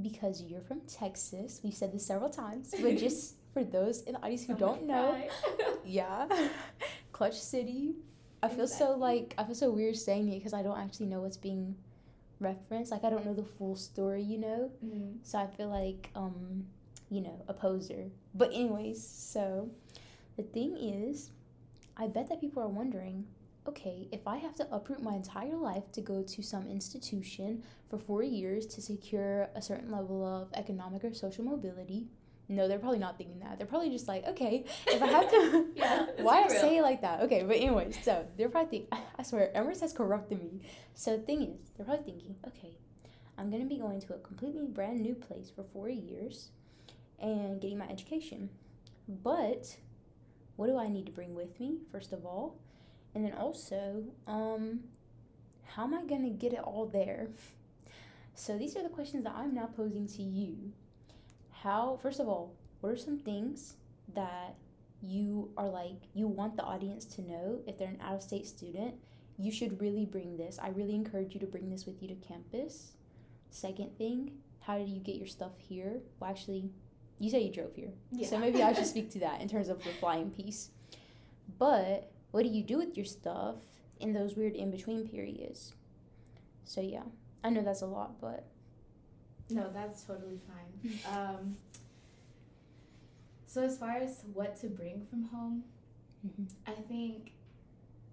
because you're from Texas. We've said this several times, but just for those in the audience who don't know, yeah, Clutch City. I feel exactly. so like I feel so weird saying it because I don't actually know what's being referenced. Like I don't know the full story, you know. Mm. So I feel like um you know, a poser. But, anyways, so the thing is, I bet that people are wondering okay, if I have to uproot my entire life to go to some institution for four years to secure a certain level of economic or social mobility, no, they're probably not thinking that. They're probably just like, okay, if I have to, yeah, why I say it like that? Okay, but anyways, so they're probably thinking, I swear, Amherst has corrupted me. So the thing is, they're probably thinking, okay, I'm gonna be going to a completely brand new place for four years and getting my education. But what do I need to bring with me, first of all? And then also, um, how am I going to get it all there? So these are the questions that I'm now posing to you. How, first of all, what are some things that you are like, you want the audience to know if they're an out of state student? You should really bring this. I really encourage you to bring this with you to campus. Second thing, how did you get your stuff here? Well, actually, you say you drove here. Yeah. So maybe I should speak to that in terms of the flying piece. But what do you do with your stuff in those weird in between periods? So yeah, I know that's a lot, but no, that's totally fine. um, so as far as what to bring from home, mm-hmm. I think,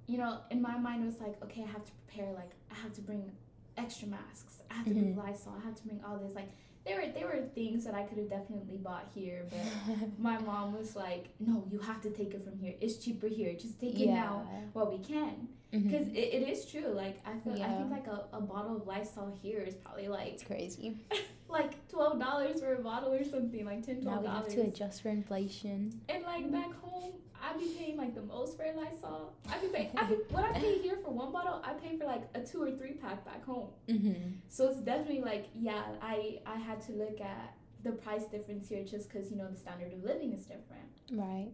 you know, in my mind it was like, okay, I have to prepare. Like I have to bring extra masks. I have to mm-hmm. bring Lysol. I have to bring all this. Like there were there were things that I could have definitely bought here, but my mom was like, "No, you have to take it from here. It's cheaper here. Just take it yeah. now while we can." Because mm-hmm. it, it is true. Like I feel, yeah. I think like a, a bottle of Lysol here is probably like it's crazy, like twelve dollars for a bottle or something, like ten twelve dollars. Now we have to adjust for inflation. And like back home, I'd be paying like the most for Lysol. I'd be paying. I be, what I pay here for one bottle, I pay for like a two or three pack back home. Mm-hmm. So it's definitely like yeah, I I had to look at the price difference here just because you know the standard of living is different. Right.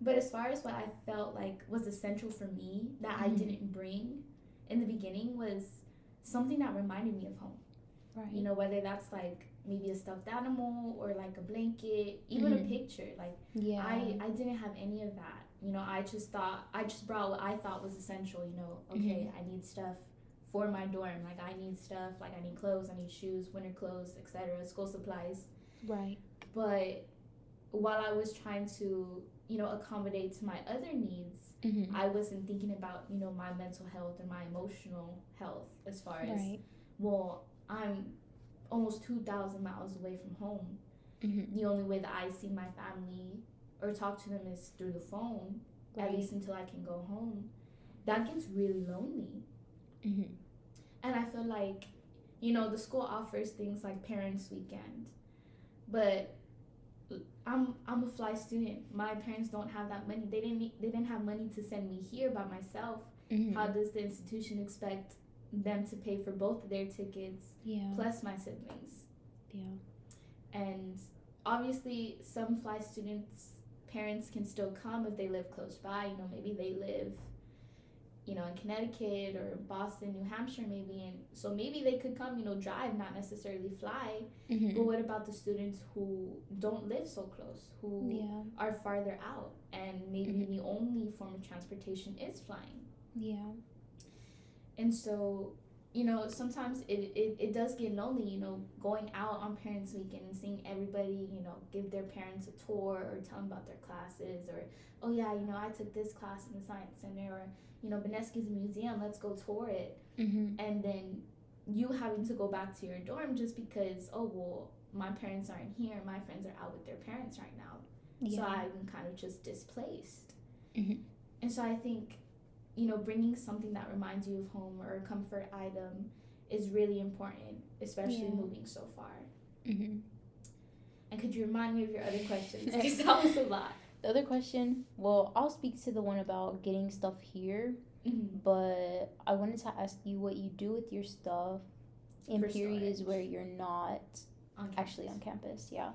But as far as what I felt like was essential for me that mm-hmm. I didn't bring in the beginning was something that reminded me of home. Right. You know whether that's like maybe a stuffed animal or like a blanket, even mm-hmm. a picture. Like yeah. I I didn't have any of that. You know, I just thought I just brought what I thought was essential, you know, okay, mm-hmm. I need stuff for my dorm. Like I need stuff, like I need clothes, I need shoes, winter clothes, etc., school supplies. Right. But while I was trying to, you know, accommodate to my other needs, Mm-hmm. I wasn't thinking about, you know, my mental health or my emotional health as far as, Right. well, I'm almost 2,000 miles away from home. Mm-hmm. The only way that I see my family or talk to them is through the phone, at least until I can go home. That gets really lonely. Mm-hmm. And I feel like, you know, the school offers things like Parents Weekend, but I'm I'm a FLI student. My parents don't have that money. They didn't they didn't have money to send me here by myself. Mm-hmm. How does the institution expect them to pay for both of their tickets yeah. plus my siblings? Yeah. And obviously, some FLI students' parents can still come if they live close by. You know, maybe they live, you know, in Connecticut or Boston, New Hampshire, maybe. And so maybe they could come, you know, drive, not necessarily fly. Mm-hmm. But what about the students who don't live so close, who Yeah. are farther out, and maybe Mhm. the only form of transportation is flying? Yeah. And so, you know, sometimes it, it, it does get lonely, you know, going out on Parents Weekend and seeing everybody, you know, give their parents a tour or tell them about their classes or, oh yeah, you know, I took this class in the Science Center or, you know, Beneski's museum, let's go tour it. Mm-hmm. And then you having to go back to your dorm just because, oh, well, my parents aren't here, my friends are out with their parents right now. Yeah. So I'm kind of just displaced. Mhm. And so I think, you know, bringing something that reminds you of home or a comfort item is really important, especially Yeah. moving so far. mm-hmm. And could you remind me of your other questions? Because that was a lot. The other question, well, I'll speak to the one about getting stuff here, Mhm. but I wanted to ask you what you do with your stuff in For periods storage. where you're not On actually on campus. campus. Yeah.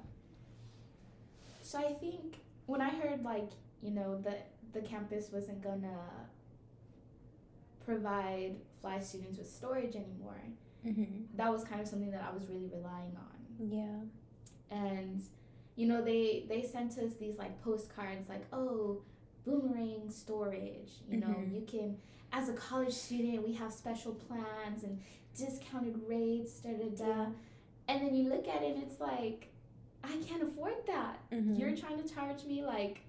So I think when I heard like, you know, that the campus wasn't gonna provide FLI students with storage anymore, Mm-hmm. that was kind of something that I was really relying on. Yeah. and you know they they sent us these like postcards like oh boomerang storage you know Mhm. you can as a college student we have special plans and discounted rates da da da Yeah. and then you look at it it's like i can't afford that Mm-hmm. you're trying to charge me like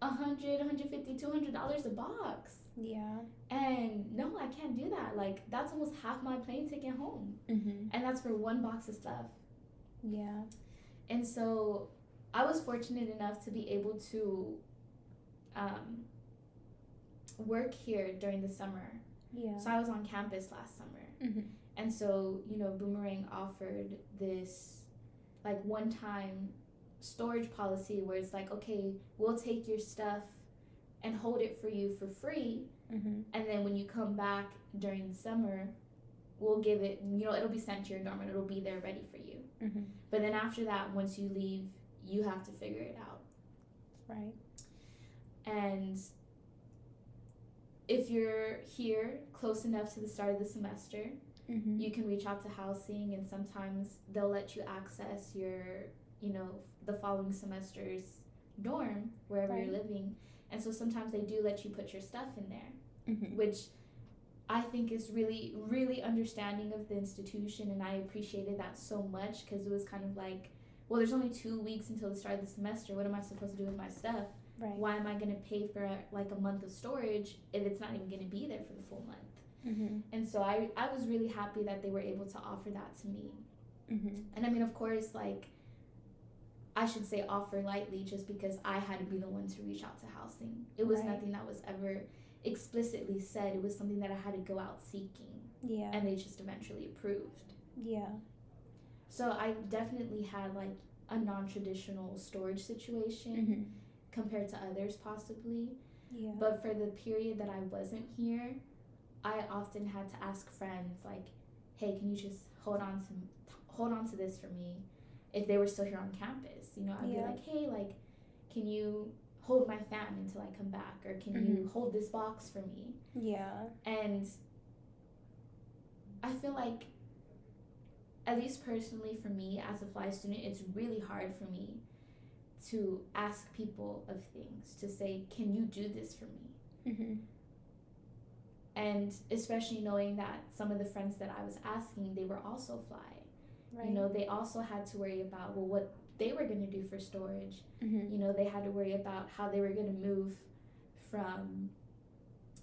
a hundred 150 200 dollars a box Yeah. and no i can't do that like that's almost half my plane ticket home Mm-hmm. and that's for one box of stuff Yeah. And so I was fortunate enough to be able to um, work here during the summer. Yeah. So I was on campus last summer. Mm-hmm. And so, you know, Boomerang offered this like one time storage policy where it's like, okay, we'll take your stuff and hold it for you for free. Mm-hmm. And then when you come back during the summer, we'll give it, you know, it'll be sent to your dorm and it'll be there ready for you. Mm-hmm. But then after that, once you leave, you have to figure it out. Right. And if you're here close enough to the start of the semester, Mm-hmm. you can reach out to housing and sometimes they'll let you access your, you know, the following semester's dorm wherever Right. you're living. And so sometimes they do let you put your stuff in there, Mm-hmm. which I think is really, really understanding of the institution. And I appreciated that so much because it was kind of like, well, there's only two weeks until the start of the semester. What am I supposed to do with my stuff? Right. why am I going to pay for like a month of storage if it's not even going to be there for the full month? Mm-hmm. And so I, I was really happy that they were able to offer that to me. Mm-hmm. And I mean, of course, like, I should say offer lightly just because I had to be the one to reach out to housing. It was Right. nothing that was ever explicitly said, it was something that I had to go out seeking, Yeah. and they just eventually approved. yeah. So I definitely had like a non traditional storage situation Mm-hmm. compared to others, possibly. Yeah. But for the period that I wasn't here, I often had to ask friends like, "Hey, can you just hold on to hold on to this for me?" If they were still here on campus, you know, I'd Yeah. be like, "Hey, like, can you hold my fan until I come back, or can you hold this box for me?" yeah. And I feel like, at least personally for me as a FLI student, it's really hard for me to ask people of things to say, "Can you do this for me?" Mm-hmm. and especially knowing that some of the friends that I was asking, they were also FLI. Right. You know, they also had to worry about well, what they were going to do for storage. Mm-hmm. You know, they had to worry about how they were going to move from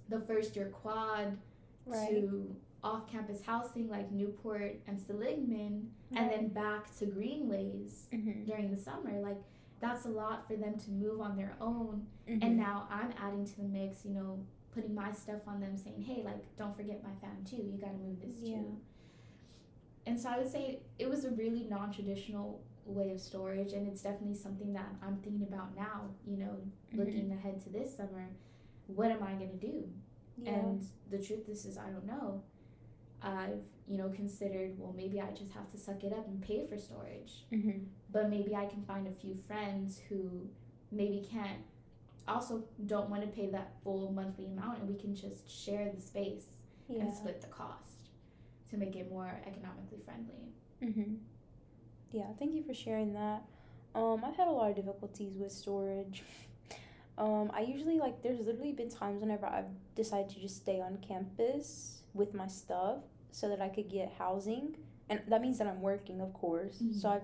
the first year quad Right. to off campus housing like Newport and Seligman, and then back to Greenways Mm-hmm. during the summer. Like, that's a lot for them to move on their own. Mm-hmm. And now I'm adding to the mix, you know, putting my stuff on them, saying, hey, like, don't forget my fam too. You got to move this Yeah. too. And so I would say it was a really non traditional way of storage, and it's definitely something that I'm thinking about now, you know, Mm-hmm. looking ahead to this summer. What am I going to do? yeah. And the truth is, is I don't know. I've, you know, considered, well, maybe I just have to suck it up and pay for storage mm-hmm. but maybe I can find a few friends who maybe can't also don't want to pay that full monthly amount and we can just share the space yeah. and split the cost to make it more economically friendly. Mm-hmm. Yeah, thank you for sharing that. Um, I've had a lot of difficulties with storage. Um, I usually like there's literally been times whenever I've decided to just stay on campus with my stuff so that I could get housing. And that means that I'm working, of course. So Mhm. I've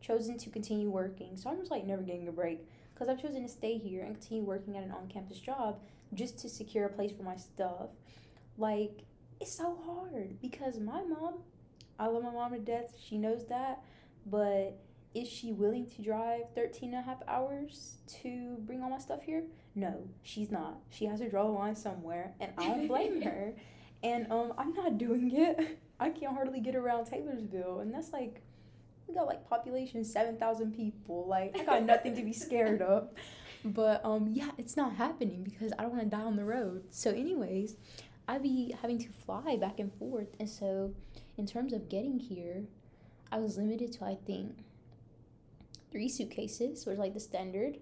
chosen to continue working. So I'm just like never getting a break because I've chosen to stay here and continue working at an on-campus job just to secure a place for my stuff. Like it's so hard because my mom, I love my mom to death. She knows that, but is she willing to drive 13 and a half hours to bring all my stuff here? No, she's not. She has to draw a line somewhere, and I don't blame her. And um, I'm not doing it. I can't hardly get around Taylorsville, and that's like we got like population seven thousand people. Like I got nothing to be scared of. But um, yeah, it's not happening because I don't want to die on the road. So, anyways, I'd be having to fly back and forth, and so in terms of getting here, I was limited to I think three suitcases, which was like the standard.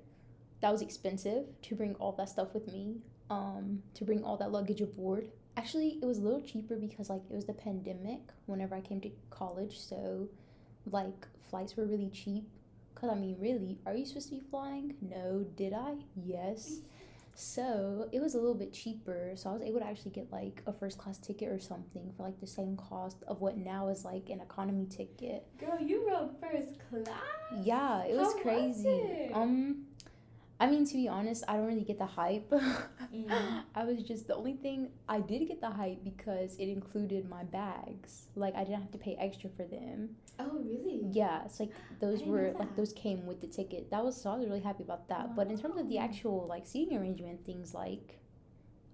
That was expensive to bring all that stuff with me. Um, to bring all that luggage aboard. Actually, it was a little cheaper because like it was the pandemic whenever I came to college, so like flights were really cheap. Cause I mean, really, are you supposed to be flying? No, did I? Yes. So it was a little bit cheaper, so I was able to actually get like a first class ticket or something for like the same cost of what now is like an economy ticket. Girl, you rode first class. Yeah, it was How was crazy. it? Um, I mean, to be honest, I don't really get the hype. Mm. I was just the only thing I did get the hype because it included my bags. Like I didn't have to pay extra for them. Oh, really? Yeah, it's like those were like those came with the ticket. That was so I was really happy about that. But in terms of the actual like seating arrangement, things like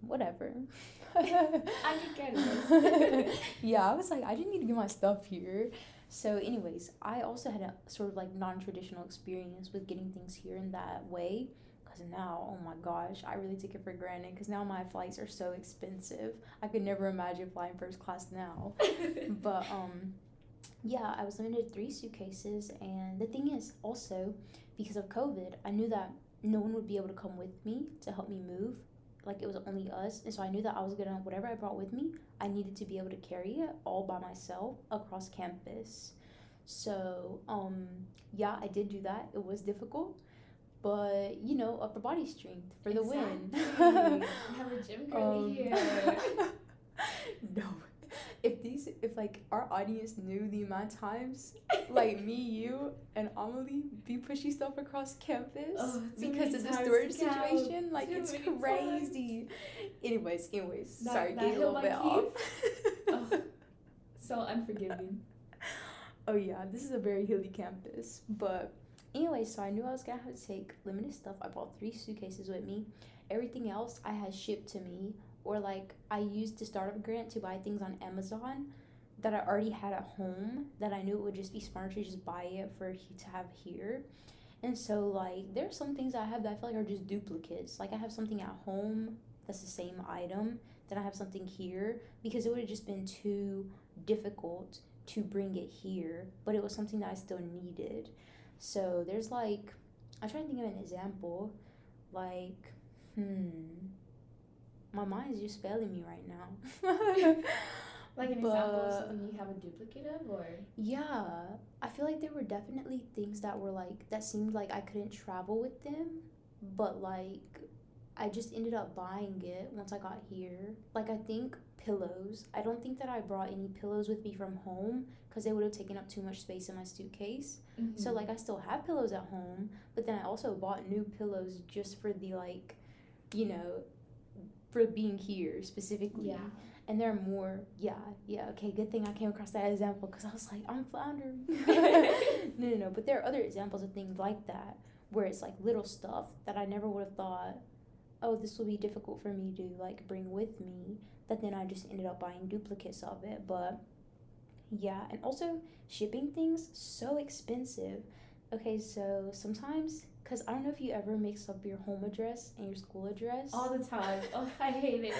whatever. I could get it. yeah, I was like, I didn't need to get my stuff here. So, anyways, I also had a sort of like non traditional experience with getting things here in that way. Because now, oh my gosh, I really take it for granted. Because now my flights are so expensive. I could never imagine flying first class now. But, um, yeah, I was limited to three suitcases. And the thing is, also, because of COVID, I knew that no one would be able to come with me to help me move. Like, it was only us. And so I knew that I was gonna, whatever I brought with me, I needed to be able to carry it all by myself across campus. So, um, yeah, I did do that. It was difficult, but you know, upper body strength for the win. Have a gym girly Um, here. no, if these, if like our audience knew the amount of times, like me, you, and Amelie be pushing stuff across campus Oh, because of the storage situation, like Too it's many times. crazy. Anyways, anyways, That- sorry, that getting a little bit off. Oh. so unforgiving. Oh yeah, this is a very hilly campus. But anyway, so I knew I was gonna have to take limited stuff. I brought three suitcases with me. Everything else I had shipped to me, or like I used the startup grant to buy things on Amazon that I already had at home. That I knew it would just be smarter to just buy it for to have here. And so like there's some things I have that I feel like are just duplicates. Like I have something at home that's the same item. Then I have something here because it would have just been too difficult to bring it here, but it was something that I still needed. So there's like, I'm trying to think of an example. Like, hmm, my mind is just failing me right now. Like an example of something you have a duplicate of, or yeah, I feel like there were definitely things that were like, that seemed like I couldn't travel with them, but like, I just ended up buying it once I got here. Like I think pillows. I don't think that I brought any pillows with me from home because they would have taken up too much space in my suitcase. Mm-hmm. So like I still have pillows at home, but then I also bought new pillows just for the like, you know, for being here specifically. Yeah. And there are more. Yeah, yeah. Okay, good thing I came across that example because I was like, I'm floundering. no, no, no. But there are other examples of things like that where it's like little stuff that I never would have thought, oh, this will be difficult for me to like bring with me. That then I just ended up buying duplicates of it. But yeah, and also shipping things so expensive. Okay, so sometimes because I don't know if you ever mix up your home address and your school address. All the time. Oh, I hate it.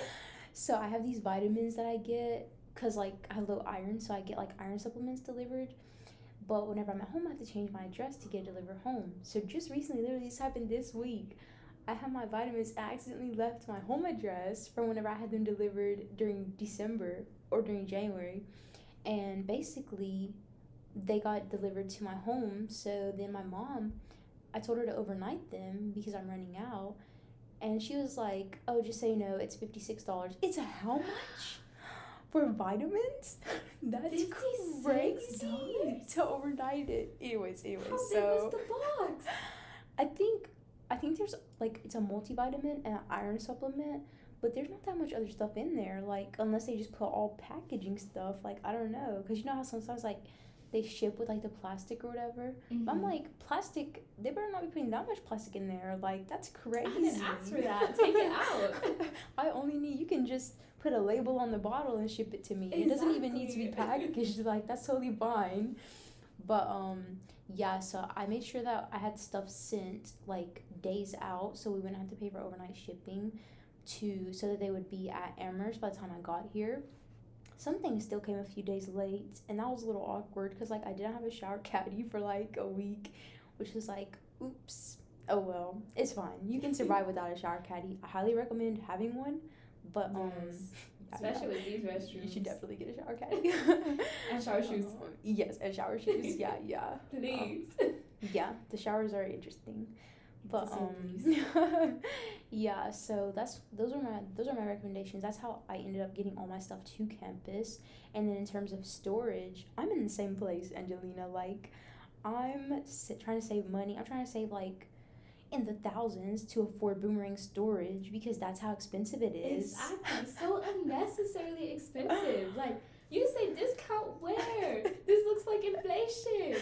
So I have these vitamins that I get because like I have low iron, so I get like iron supplements delivered. But whenever I'm at home, I have to change my address to get delivered home. So just recently, literally this happened this week. I had my vitamins I accidentally left my home address from whenever I had them delivered during December or during January. And basically, they got delivered to my home. So then my mom, I told her to overnight them because I'm running out. And she was like, "Oh, just so you know, it's fifty six dollars. It's how much for vitamins? That's crazy $56? to overnight it. Anyways, anyways, How big was the box? I think I think there's like it's a multivitamin and an iron supplement, but there's not that much other stuff in there. Like unless they just put all packaging stuff. Like I don't know, cause you know how sometimes like they ship with like the plastic or whatever. But I'm like plastic. They better not be putting that much plastic in there. Like that's crazy. I didn't ask for that. Take it out. I only need you can just put a label on the bottle and ship it to me. It doesn't even need to be Exactly. packaged. Like that's totally fine. But um yeah, so I made sure that I had stuff sent like days out, so we wouldn't have to pay for overnight shipping to so that they would be at Amherst by the time I got here. Some things still came a few days late, and that was a little awkward because like I didn't have a shower caddy for like a week, which was like, oops. Oh well, it's fine. You can survive without a shower caddy. I highly recommend having one, but um, Yes. Especially with these restrooms. you should definitely get a shower caddy And shower shoes. Um, yes, and shower shoes. Yeah, yeah. Um, Please. yeah, the showers are interesting. But um yeah, so that's those are my those are my recommendations. That's how I ended up getting all my stuff to campus. And then in terms of storage, I'm in the same place, Angelina. Like I'm trying to save money. I'm trying to save like in the thousands to afford boomerang storage because that's how expensive it is. Exactly. So unnecessarily expensive. Like you say discount where? this looks like inflation.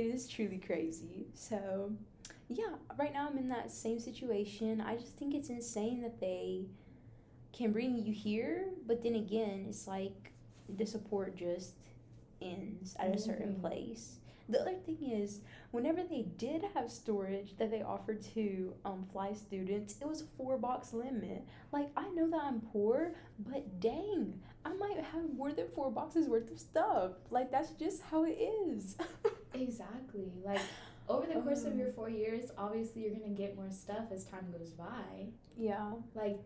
It is truly crazy. So, yeah, right now I'm in that same situation. I just think it's insane that they can bring you here, but then again, it's like the support just ends at a certain Mhm. place. The other thing is, whenever they did have storage that they offered to um, FLI students, it was a four box limit. Like, I know that I'm poor, but dang, I might have more than four boxes worth of stuff. Like, that's just how it is. Exactly. Like over the course of Um, your four years, obviously you're gonna get more stuff as time goes by. yeah. Like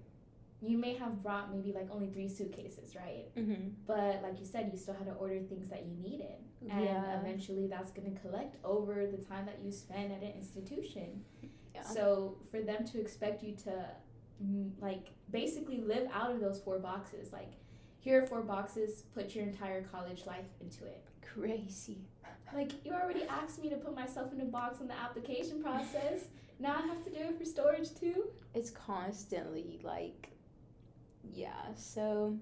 you may have brought maybe like only three suitcases, right? Mm-hmm. But like you said, you still had to order things that you needed. And Yeah. eventually that's gonna collect over the time that you spend at an institution. Yeah. So for them to expect you to mm, like basically live out of those four boxes, like here are four boxes, put your entire college life into it. Crazy. Like you already asked me to put myself in a box in the application process. Now I have to do it for storage too. It's constantly like, yeah. So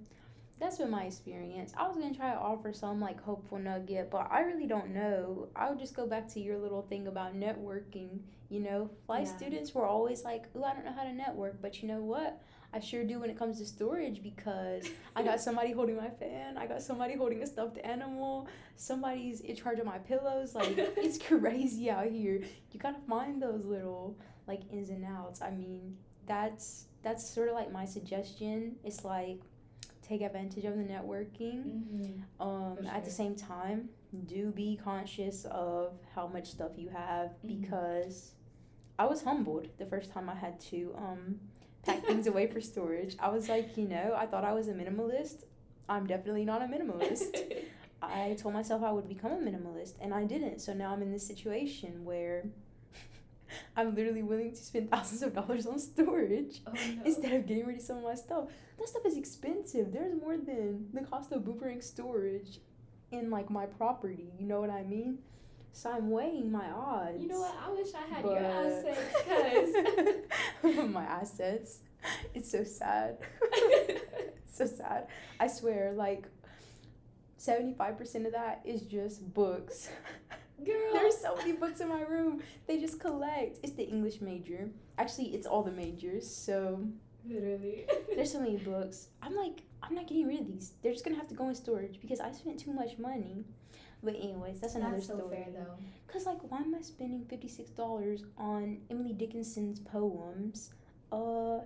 that's been my experience. I was gonna try to offer some like hopeful nugget, but I really don't know. I would just go back to your little thing about networking. You know, FLI Yeah. students were always like, "Ooh, I don't know how to network," but you know what? I sure do when it comes to storage because I got somebody holding my fan. I got somebody holding a stuffed animal. Somebody's in charge of my pillows. Like it's crazy out here. You gotta find those little like ins and outs. I mean, that's that's sort of like my suggestion. It's like take advantage of the networking. Mm-hmm. Um, For at the same time, do be conscious of how much stuff you have Mhm. because I was humbled the first time I had to um pack things away for storage. I was like, you know, I thought I was a minimalist. I'm definitely not a minimalist. I told myself I would become a minimalist and I didn't. So now I'm in this situation where I'm literally willing to spend thousands of dollars on storage Oh no. instead of getting rid of some of my stuff. That stuff is expensive. There's more than the cost of boomerang storage in like my property. You know what I mean? So I'm weighing my odds. You know what? I wish I had But- your assets, cause. my assets. It's so sad. so sad. I swear, like seventy five percent of that is just books. Girl. There's so many books in my room. They just collect. It's the English major. Actually, it's all the majors. So Literally. there's so many books. I'm like, I'm not getting rid of these. They're just gonna have to go in storage because I spent too much money. But anyways, that's another That's so story. fair though. Cause like, why am I spending fifty six dollars on Emily Dickinson's poems? Uh,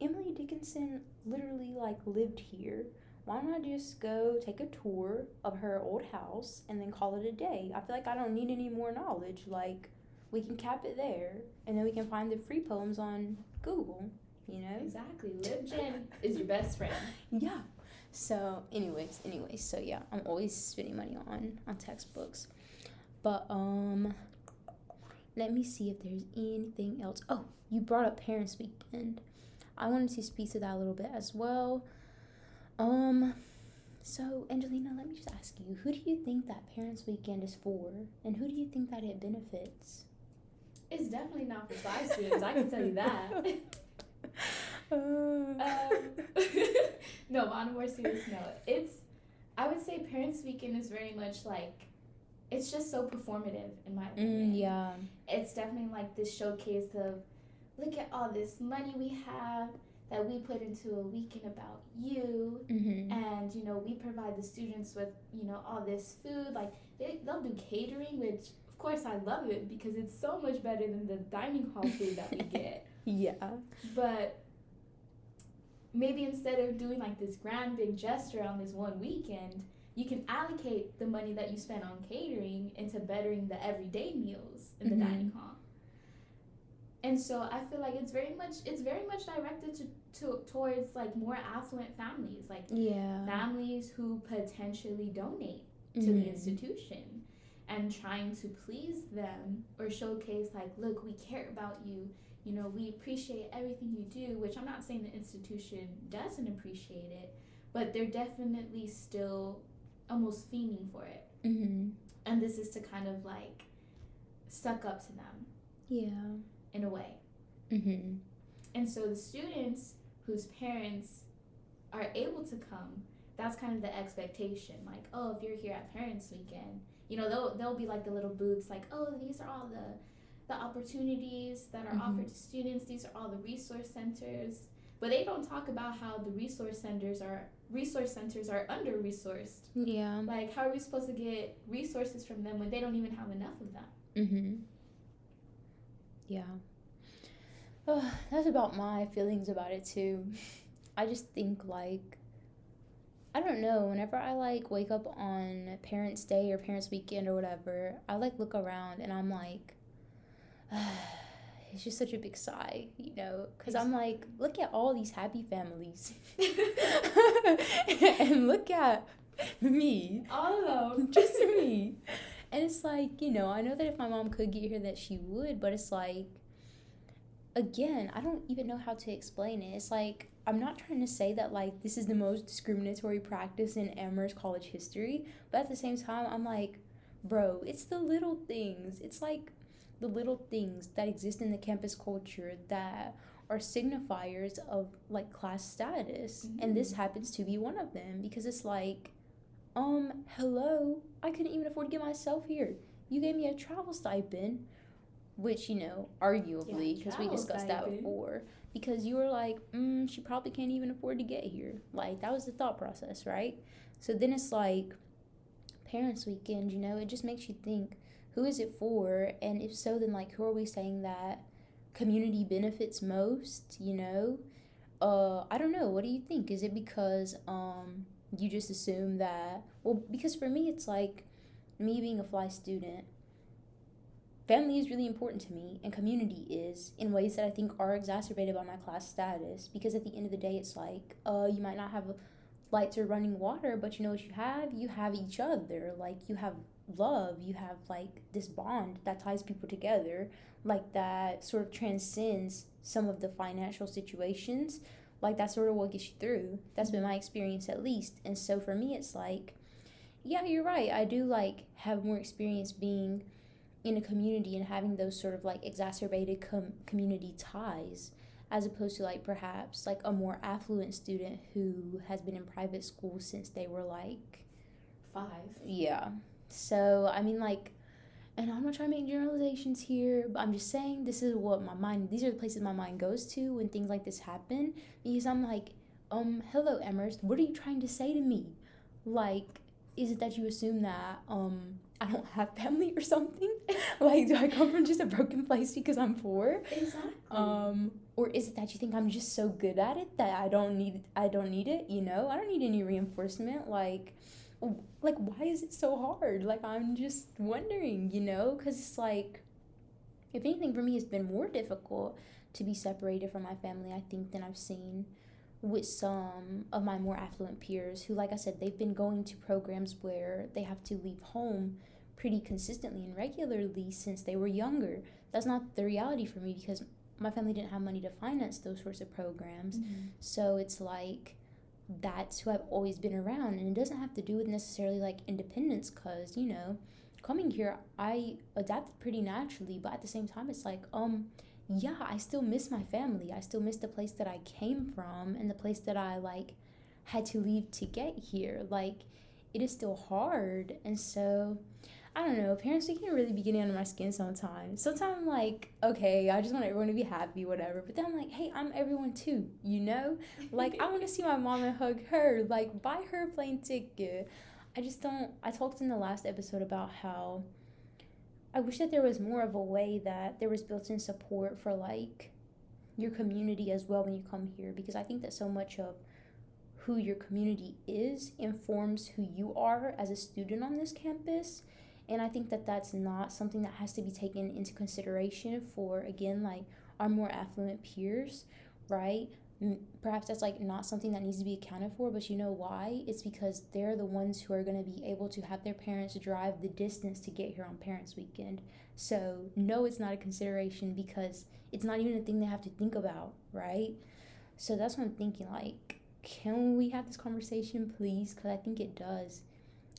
Emily Dickinson literally like lived here. Why don't I just go take a tour of her old house and then call it a day? I feel like I don't need any more knowledge. Like, we can cap it there, and then we can find the free poems on Google. You know? Exactly. LibGen is your best friend. Yeah. So, anyways, anyways, so yeah, I'm always spending money on on textbooks. But um let me see if there's anything else. Oh, you brought up Parents Weekend. I wanted to speak to that a little bit as well. Um so Angelina, let me just ask you, who do you think that Parents Weekend is for? And who do you think that it benefits? It's definitely not for science students. I can tell you that. Um, no, but on a more serious note, it's I would say Parents Weekend is very much like it's just so performative in my opinion. Mm, yeah. It's definitely like this showcase of look at all this money we have that we put into a weekend about you Mhm. and you know we provide the students with you know all this food like they, they'll do catering which of course i love it because it's so much better than the dining hall food that we get Yeah. but maybe instead of doing like this grand big gesture on this one weekend, you can allocate the money that you spend on catering into bettering the everyday meals in the Mhm. dining hall. And so I feel like it's very much it's very much directed to, to towards like more affluent families, like Yeah. families who potentially donate to Mhm. the institution and trying to please them or showcase like look we care about you you know we appreciate everything you do which i'm not saying the institution doesn't appreciate it but they're definitely still almost fiending for it Mhm. and this is to kind of like suck up to them Yeah. in a way Mhm. And so the students whose parents are able to come, that's kind of the expectation. Like, oh, if you're here at Parents Weekend, you know, they'll they'll be like the little booths, like, oh, these are all the the opportunities that are Mhm. offered to students. These are all the resource centers. But they don't talk about how the resource centers are resource centers are under resourced. Yeah. Like, how are we supposed to get resources from them when they don't even have enough of them? Mhm. Yeah. Uh, that's about my feelings about it too. I just think like I don't know, whenever I like wake up on Parents Day or Parents Weekend or whatever, I like look around and I'm like it's just such a big sigh, you know, cuz I'm like look at all these happy families. and look at me all of them. just me. And it's like, you know, I know that if my mom could get here that she would, but it's like again, I don't even know how to explain it. It's like I'm not trying to say that like this is the most discriminatory practice in Amherst college history, but at the same time I'm like, bro, it's the little things. It's like the little things that exist in the campus culture that are signifiers of like class status. And this happens to be one of them because it's like um, hello, I couldn't even afford to get myself here. You gave me a travel stipend, which, you know, arguably, Yeah, because we travel discussed that before, because you were like, mm, she probably can't even afford to get here. Like, that was the thought process, right? So then it's like, Parents Weekend, you know, it just makes you think, who is it for? And if so, then, like, who are we saying that community benefits most, you know? Uh, I don't know. What do you think? Is it because, um, you just assume that well because for me it's like me being a FLI student family is really important to me and community is in ways that i think are exacerbated by my class status because at the end of the day it's like uh you might not have lights or running water but you know what you have you have each other like you have love you have like this bond that ties people together like that sort of transcends some of the financial situations like that's sort of what gets you through. That's been my mm-hmm. experience at least. And so for me it's like yeah you're right. I do like have more experience being in a community and having those sort of like exacerbated com- community ties as opposed to like perhaps like a more affluent student who has been in private school since they were like five. Yeah so i mean like and I'm not trying to make generalizations here, but I'm just saying this is what my mind, these are the places my mind goes to when things like this happen. Because I'm like, um, hello, Amherst, what are you trying to say to me? Like, is it that you assume that, um, I don't have family or something? like, do I come from just a broken place because I'm poor? Exactly. Um, or is it that you think I'm just so good at it that I don't need, I don't need it, you know? I don't need any reinforcement. Like, like why is it so hard? Like i'm just wondering you know? Because it's like if anything for me it's been more difficult to be separated from my family i think than i've seen with some of my more affluent peers who like i said they've been going to programs where they have to leave home pretty consistently and regularly since they were younger. That's not the reality for me because my family didn't have money to finance those sorts of programs. Mm-hmm. so it's like that's who I've always been around. And it doesn't have to do with necessarily like independence, because, you know, coming here, I adapted pretty naturally. But at the same time, it's like, um, yeah, I still miss my family. I still miss the place that I came from and the place that I like had to leave to get here. Like, it is still hard. And so, I don't know, parents can really be getting under my skin sometimes. Sometimes I'm like, okay, I just want everyone to be happy, whatever. But then I'm like, hey, I'm everyone too, you know? Like, I want to see my mom and hug her, like, buy her a plane ticket. I just don't. I talked in the last episode about how I wish that there was more of a way that there was built in support for, like, your community as well when you come here because I think that so much of who your community is informs who you are as a student on this campus and I think that that's not something that has to be taken into consideration for, again, like our more affluent peers, right? Perhaps that's like not something that needs to be accounted for, but you know why? It's because they're the ones who are going to be able to have their parents drive the distance to get here on Parents Weekend. So, no, it's not a consideration because it's not even a thing they have to think about, right? So, that's what I'm thinking. Like, can we have this conversation, please? Because I think it does.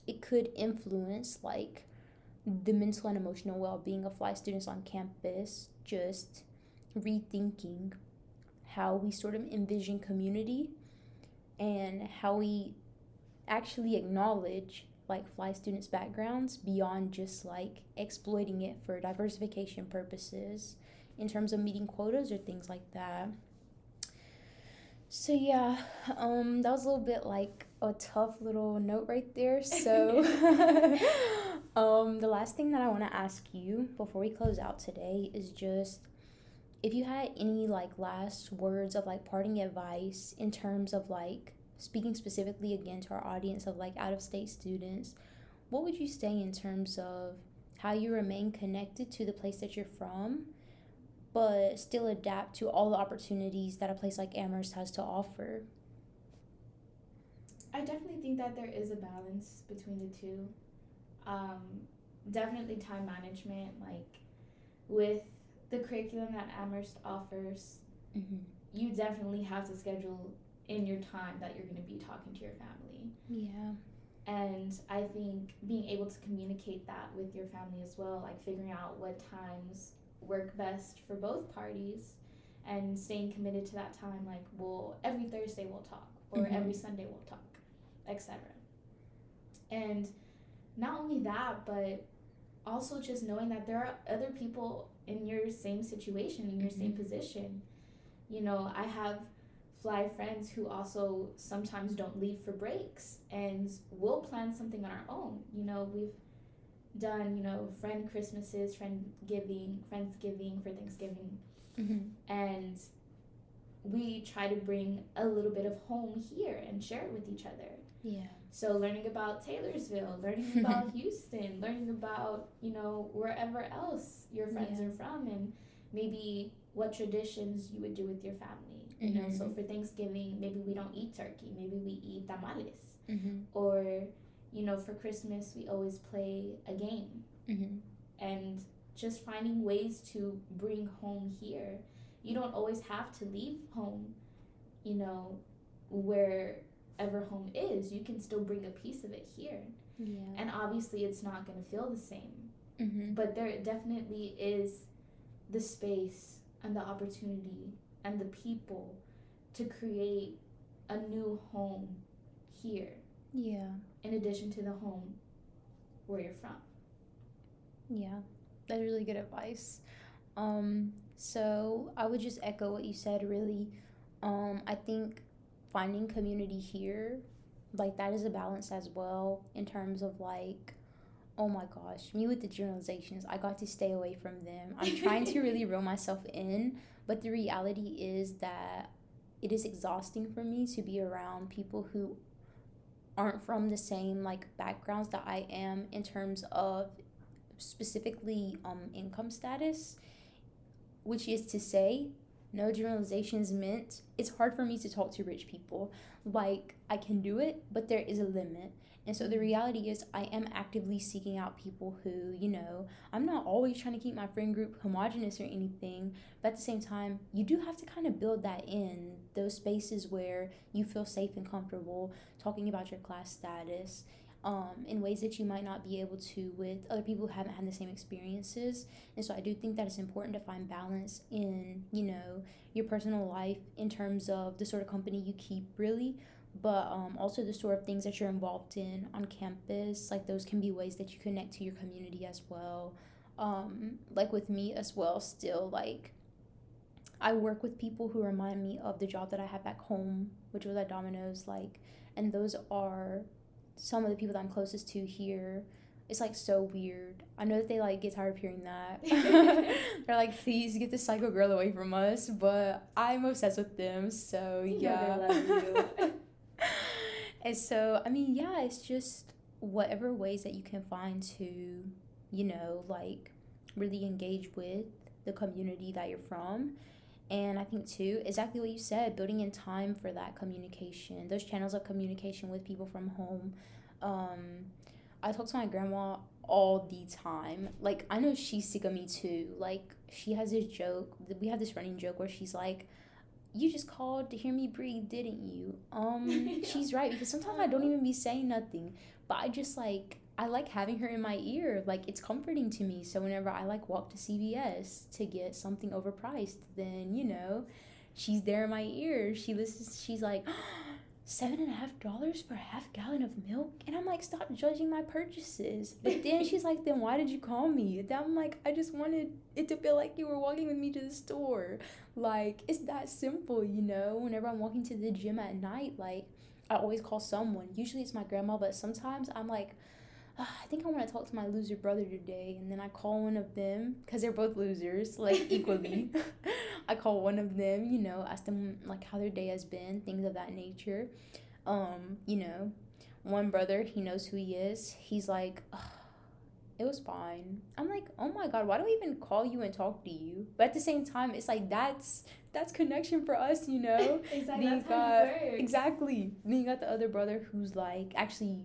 It could influence, like, the mental and emotional well being of FLI students on campus, just rethinking how we sort of envision community and how we actually acknowledge like FLI students' backgrounds beyond just like exploiting it for diversification purposes in terms of meeting quotas or things like that. So yeah, um, that was a little bit like a tough little note right there. So Um, the last thing that I want to ask you before we close out today is just if you had any like last words of like parting advice in terms of like speaking specifically again to our audience of like out of state students, what would you say in terms of how you remain connected to the place that you're from, but still adapt to all the opportunities that a place like Amherst has to offer? I definitely think that there is a balance between the two um, definitely time management, like with the curriculum that Amherst offers, mm-hmm. you definitely have to schedule in your time that you're going to be talking to your family. Yeah. And I think being able to communicate that with your family as well, like figuring out what times work best for both parties and staying committed to that time, like, well, every Thursday we'll talk, or mm-hmm. every Sunday we'll talk, etc. And not only that, but also just knowing that there are other people in your same situation, in your mm-hmm. same position. You know, I have FLI friends who also sometimes don't leave for breaks and we'll plan something on our own. You know, we've done, you know, friend Christmases, friend giving, Friendsgiving for Thanksgiving. Mm-hmm. And we try to bring a little bit of home here and share it with each other. Yeah. So learning about Taylorsville, learning about Houston, learning about, you know, wherever else your friends yeah. are from and maybe what traditions you would do with your family. You mm-hmm. know, so mm-hmm. for Thanksgiving, maybe we don't eat turkey, maybe we eat tamales. Mm-hmm. Or, you know, for Christmas, we always play a game. Mm-hmm. And just finding ways to bring home here. You don't always have to leave home, you know, wherever home is. You can still bring a piece of it here. Yeah. And obviously, it's not going to feel the same. Mm-hmm. But there definitely is the space and the opportunity and the people to create a new home here Yeah. in addition to the home where you're from. Yeah. That's really good advice. Um, so I would just echo what you said really. Um, I think finding community here, like that is a balance as well in terms of like oh my gosh, me with the generalizations, I got to stay away from them. I'm trying to really reel myself in, but the reality is that it is exhausting for me to be around people who aren't from the same like backgrounds that I am in terms of specifically um income status, which is to say no generalizations meant it's hard for me to talk to rich people. Like I can do it, but there is a limit. And so the reality is, I am actively seeking out people who, you know, I'm not always trying to keep my friend group homogenous or anything, but at the same time, you do have to kind of build that in those spaces where you feel safe and comfortable talking about your class status um, in ways that you might not be able to with other people who haven't had the same experiences. And so I do think that it's important to find balance in, you know, your personal life in terms of the sort of company you keep, really but um, also the sort of things that you're involved in on campus like those can be ways that you connect to your community as well um, like with me as well still like i work with people who remind me of the job that i had back home which was at domino's like and those are some of the people that i'm closest to here it's like so weird. I know that they like get tired of hearing that. They're like, please get the psycho girl away from us. But I'm obsessed with them, so You yeah. they love you. And so, I mean, yeah, it's just whatever ways that you can find to, you know, like really engage with the community that you're from. And I think, too, exactly what you said, building in time for that communication, those channels of communication with people from home. Um, I talk to my grandma all the time. Like, I know she's sick of me, too. Like, she has this joke, we have this running joke where she's like, you just called to hear me breathe, didn't you? Um, Yeah. she's right because sometimes I don't even be saying nothing, but I just like I like having her in my ear. Like it's comforting to me. So whenever I like walk to CVS to get something overpriced, then you know, she's there in my ear. She listens. She's like. Seven and a half dollars for a half gallon of milk, and I'm like, stop judging my purchases. But then she's like, then why did you call me? Then I'm like, I just wanted it to feel like you were walking with me to the store. Like, it's that simple, you know? Whenever I'm walking to the gym at night, like, I always call someone. Usually it's my grandma, but sometimes I'm like, "Ah, I think I want to talk to my loser brother today. And then I call one of them, because they're both losers, like, equally. I call one of them, you know, ask them, like, how their day has been, things of that nature. Um, you know, one brother, he knows who he is. He's like, "Ugh, it was fine. I'm like, oh my god, why do I even call you and talk to you? But at the same time, it's like that's that's connection for us, you know. exactly. Then you got-. Exactly. Then you got the other brother who's like actually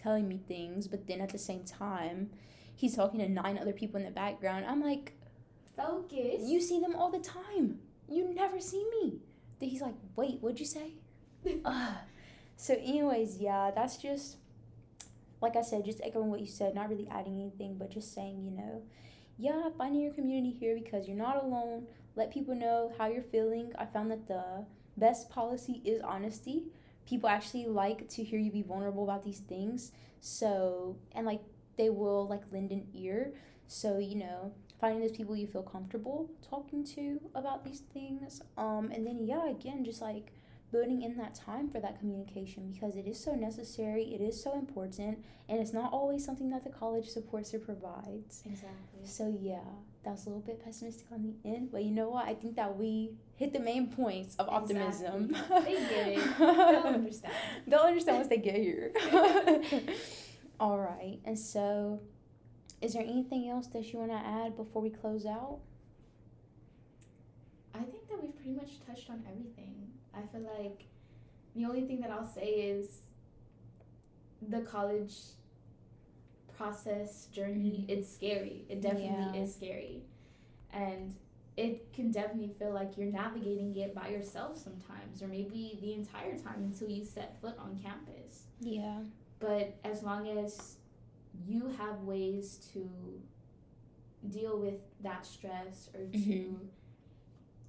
telling me things, but then at the same time, he's talking to nine other people in the background. I'm like, Focus. you see them all the time. You never see me. Then he's like, wait, what'd you say? Ugh. So, anyways, yeah, that's just like I said, just echoing what you said, not really adding anything, but just saying, you know, yeah, finding your community here because you're not alone. Let people know how you're feeling. I found that the best policy is honesty. People actually like to hear you be vulnerable about these things. So, and like they will like lend an ear. So, you know, finding those people you feel comfortable talking to about these things. Um, and then yeah, again, just like building in that time for that communication because it is so necessary, it is so important, and it's not always something that the college supports or provides. Exactly. So yeah, that was a little bit pessimistic on the end, but you know what? I think that we hit the main points of optimism. Exactly. They get it. They'll understand. They'll understand once they get here. All right, and so, is there anything else that you want to add before we close out? I think that we've pretty much touched on everything. I feel like the only thing that I'll say is the college process journey. Mhm. It's scary. It definitely Yeah. is scary, and it can definitely feel like you're navigating it by yourself sometimes, or maybe the entire time until you set foot on campus. Yeah. But as long as you have ways to deal with that stress or to Mhm.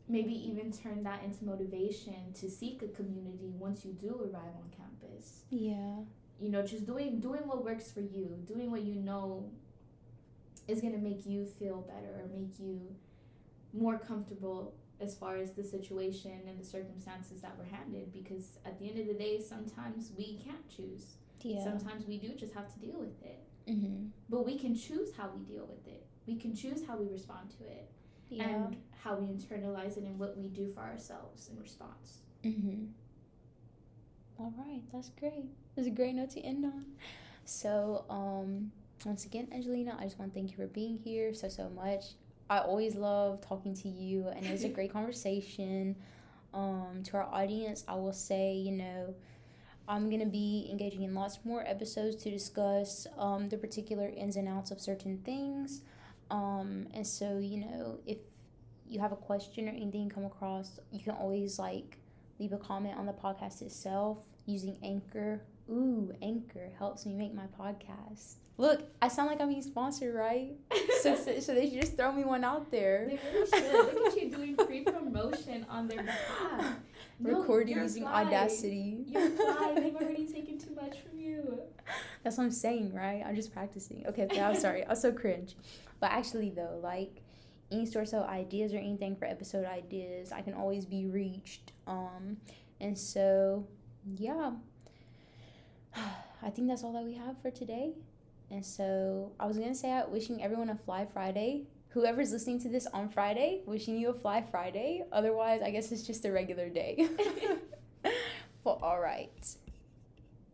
maybe even turn that into motivation to seek a community once you do arrive on campus. Yeah. You know, just doing doing what works for you, doing what you know is going to make you feel better or make you more comfortable as far as the situation and the circumstances that we're handed because at the end of the day sometimes we can't choose Yeah. Sometimes we do just have to deal with it. mm-hmm. But we can choose how we deal with it. We can choose how we respond to it Yeah. and how we internalize it and what we do for ourselves in response. Mm-hmm. All right, that's great. That's a great note to end on. So, um, once again, Angelina, I just want to thank you for being here so so much. I always love talking to you, and it was a great conversation. Um, to our audience, I will say, you know, I'm gonna be engaging in lots more episodes to discuss um, the particular ins and outs of certain things. Um, and so, you know, if you have a question or anything come across, you can always like leave a comment on the podcast itself using Anchor. Ooh, Anchor helps me make my podcast. Look, I sound like I'm being sponsored, right? So, so, so they should just throw me one out there. They really should. Look at you doing free promotion on their behalf. No, Recording using fine. Audacity. You're fine. They've already taken too much from you. That's what I'm saying, right? I'm just practicing. Okay, okay I'm sorry. I'm so cringe. But actually, though, like any source of ideas or anything for episode ideas, I can always be reached. Um, and so, yeah, I think that's all that we have for today. And so, I was gonna say, I wishing everyone a Fly Friday. Whoever's listening to this on Friday, wishing you a Fly Friday. Otherwise, I guess it's just a regular day. well, all right.